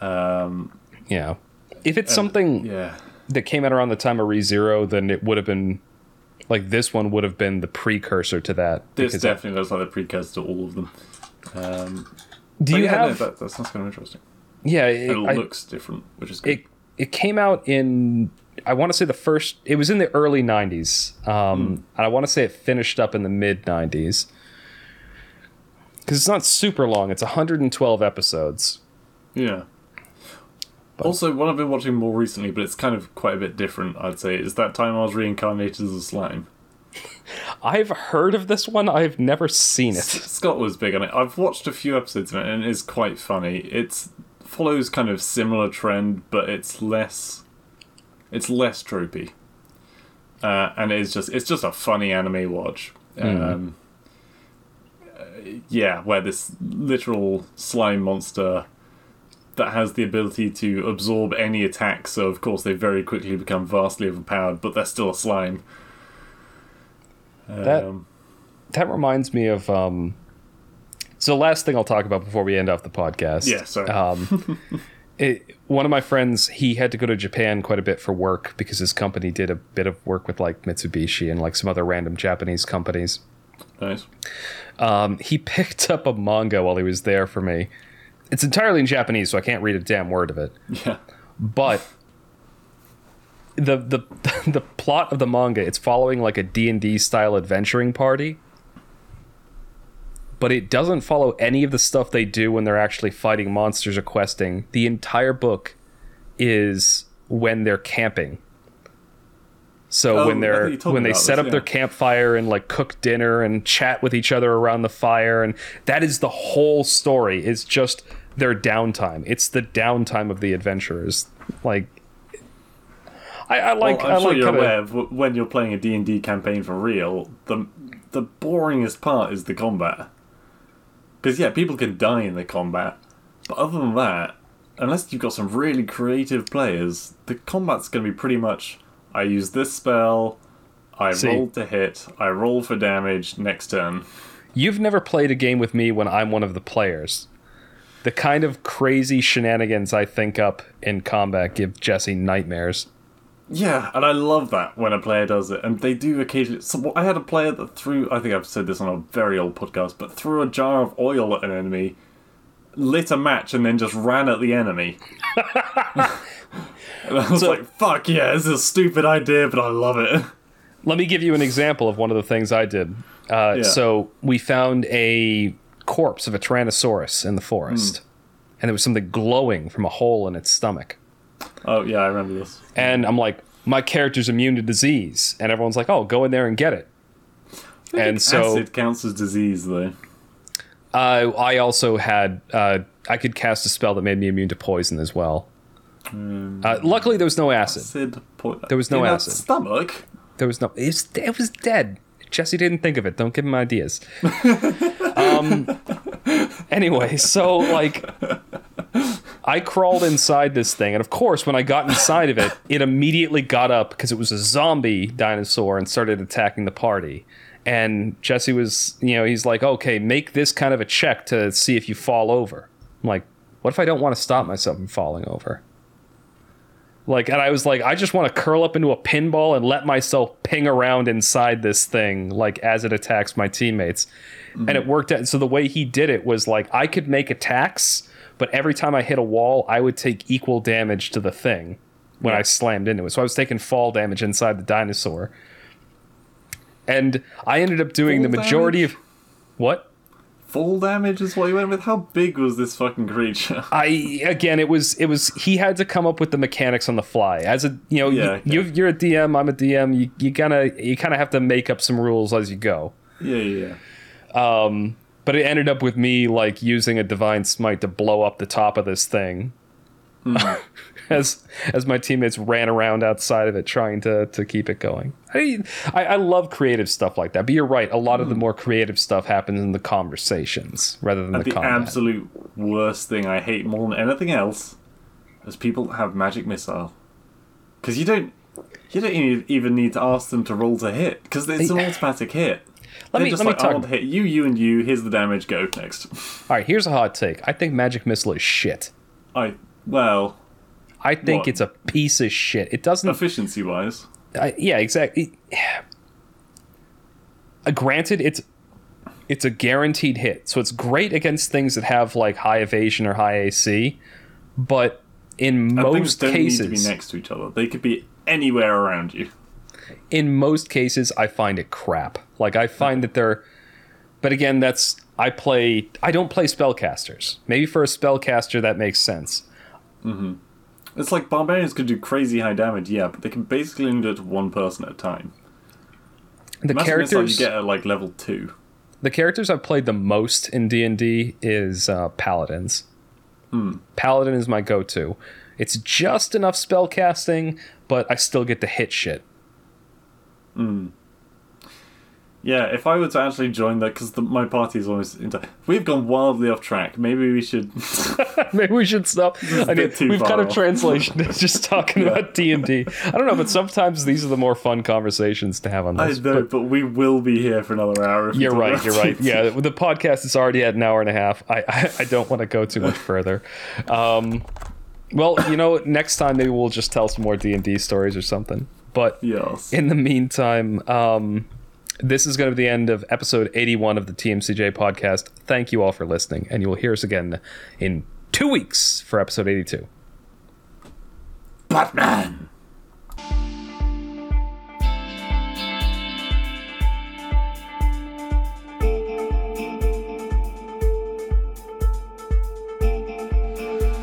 Um, know, if it's something yeah. that came out around the time of ReZero, then it would have been like this one would have been the precursor to that. This definitely looks like the precursor to all of them. Um, do you yeah, no, have? that, that sounds kind of interesting. yeah, it, It I- looks different, which is good. it it came out in I want to say the first it was in the early 90s um and I want to say it finished up in the mid 90s cuz it's not super long it's 112 episodes yeah. also, what I've been watching more recently, but it's kind of quite a bit different, I'd say, is that time I was reincarnated as a slime. I've heard of this one I've never seen it Scott was big on it. I've watched a few episodes of it, and it is quite funny. It follows kind of similar trend, but it's less, it's less tropey, uh, and it's just it's just a funny anime watch. Um, uh, yeah, where this literal slime monster that has the ability to absorb any attack, so of course they very quickly become vastly overpowered, but they're still a slime. That- Um, that reminds me of um so last thing I'll talk about before we end off the podcast Yeah, sorry. um it, one of my friends he had to go to Japan quite a bit for work because his company did a bit of work with like Mitsubishi and like some other random Japanese companies nice. Um, he picked up a manga while he was there for me. It's entirely in Japanese, so I can't read a damn word of it. Yeah. But the the the plot of the manga, it's following like a D&D style adventuring party. But it doesn't follow any of the stuff they do when they're actually fighting monsters or questing. The entire book is when they're camping. So Oh, when they're think you told when they set this, up their campfire and like cook dinner and chat with each other around the fire and that is the whole story. It's just their downtime. It's the downtime of the adventurers. Like I, I like well, I'm I sure like you're kinda, aware of when you're playing a D&D campaign for real, the the boringest part is the combat. Because yeah, people can die in the combat, but other than that, unless you've got some really creative players, the combat's going to be pretty much I use this spell, I See. roll to hit, I roll for damage, next turn. You've never played a game with me when I'm one of the players. The kind of crazy shenanigans I think up in combat give Jesse nightmares. Yeah, and I love that when a player does it, and they do occasionally. So I had a player that threw. I think I've said this on a very old podcast, but threw a jar of oil at an enemy, lit a match, and then just ran at the enemy. and I was So- like, "Fuck yeah, this is a stupid idea, but I love it." Let me give you an example of one of the things I did. Uh, Yeah. So we found a corpse of a Tyrannosaurus in the forest, and there was something glowing from a hole in its stomach. Oh yeah, I remember this. And I'm like, my character's immune to disease, and everyone's like, oh, go in there and get it. And so it counts as disease, though. uh, I also had uh, I could cast a spell that made me immune to poison as well. Uh, luckily, there was no acid. Acid. Po- There was no in acid. Stomach. There was no. It was, it was dead. Jesse didn't think of it. Don't give him ideas. um. Anyway, so like, I crawled inside this thing, and of course, when I got inside of it, it immediately got up because it was a zombie dinosaur and started attacking the party. And Jesse was, you know, he's like, okay, make this kind of a check to see if you fall over. I'm like, what if I don't want to stop myself from falling over? Like, and I was like, I just want to curl up into a pinball and let myself ping around inside this thing, like as it attacks my teammates. And it mm-hmm. worked out. So the way he did it was like, I could make attacks, but every time I hit a wall, I would take equal damage to the thing when I slammed into it. So I was taking fall damage inside the dinosaur. And I ended up doing Fall the majority damage? of. What? Full damage is what you went with. How big was this fucking creature? I again, it was it was he had to come up with the mechanics on the fly. As a you know, Yeah, you, you you're a DM, I'm a DM. You you kind of you kind of have to make up some rules as you go. yeah, yeah. yeah. Um, But it ended up with me like using a divine smite to blow up the top of this thing. Hmm. as as my teammates ran around outside of it trying to to keep it going. I I, I love creative stuff like that. But you're right, a lot of the hmm. more creative stuff happens in the conversations rather than And the, absolute worst thing I hate more than anything else is people that have magic missile. Because you don't, you don't even need to ask them to roll to hit because it's an automatic hit. Let They're me just let me like, I talk. want to hit you, you, and you. Here's the damage. Go next. All right, here's a hot take. I think magic missile is shit. I well, I think What? it's a piece of shit. It doesn't. efficiency wise, I, yeah, exactly. Uh, granted, it's it's a guaranteed hit, so it's great against things that have like high evasion or high AC. But in most don't need to be cases, next to each other. They could be anywhere around you. in most cases, I find it crap. Like I find that they're. But again, that's I play. I don't play spellcasters. Maybe for a spellcaster that makes sense. Mm-hmm. It's like barbarians could do crazy high damage, yeah, but they can basically only do it to one person at a time. The missile characters. you get at like level two. The characters I've played the most in D and D is uh, paladins. Hmm. Paladin is my go-to. It's just enough spell casting, but I still get to hit shit. Hmm. Yeah, if I were to actually join that, because my party is always into. We've gone wildly off track. Maybe we should. Maybe we should stop. a I mean, we've kind of translation just talking about D and D. I don't know, but sometimes these are the more fun conversations to have on I this. know, but, we will be here for another hour. If You're right. You're right. Yeah, the podcast is already at an hour and a half. I I, I don't want to go too much further. Um, well, you know, next time maybe we'll just tell some more D and D stories or something. But Yes. in the meantime, um, this is going to be the end of episode 81 of the TMCJ podcast. Thank you all for listening, and you will hear us again in two weeks for episode 82. Batman!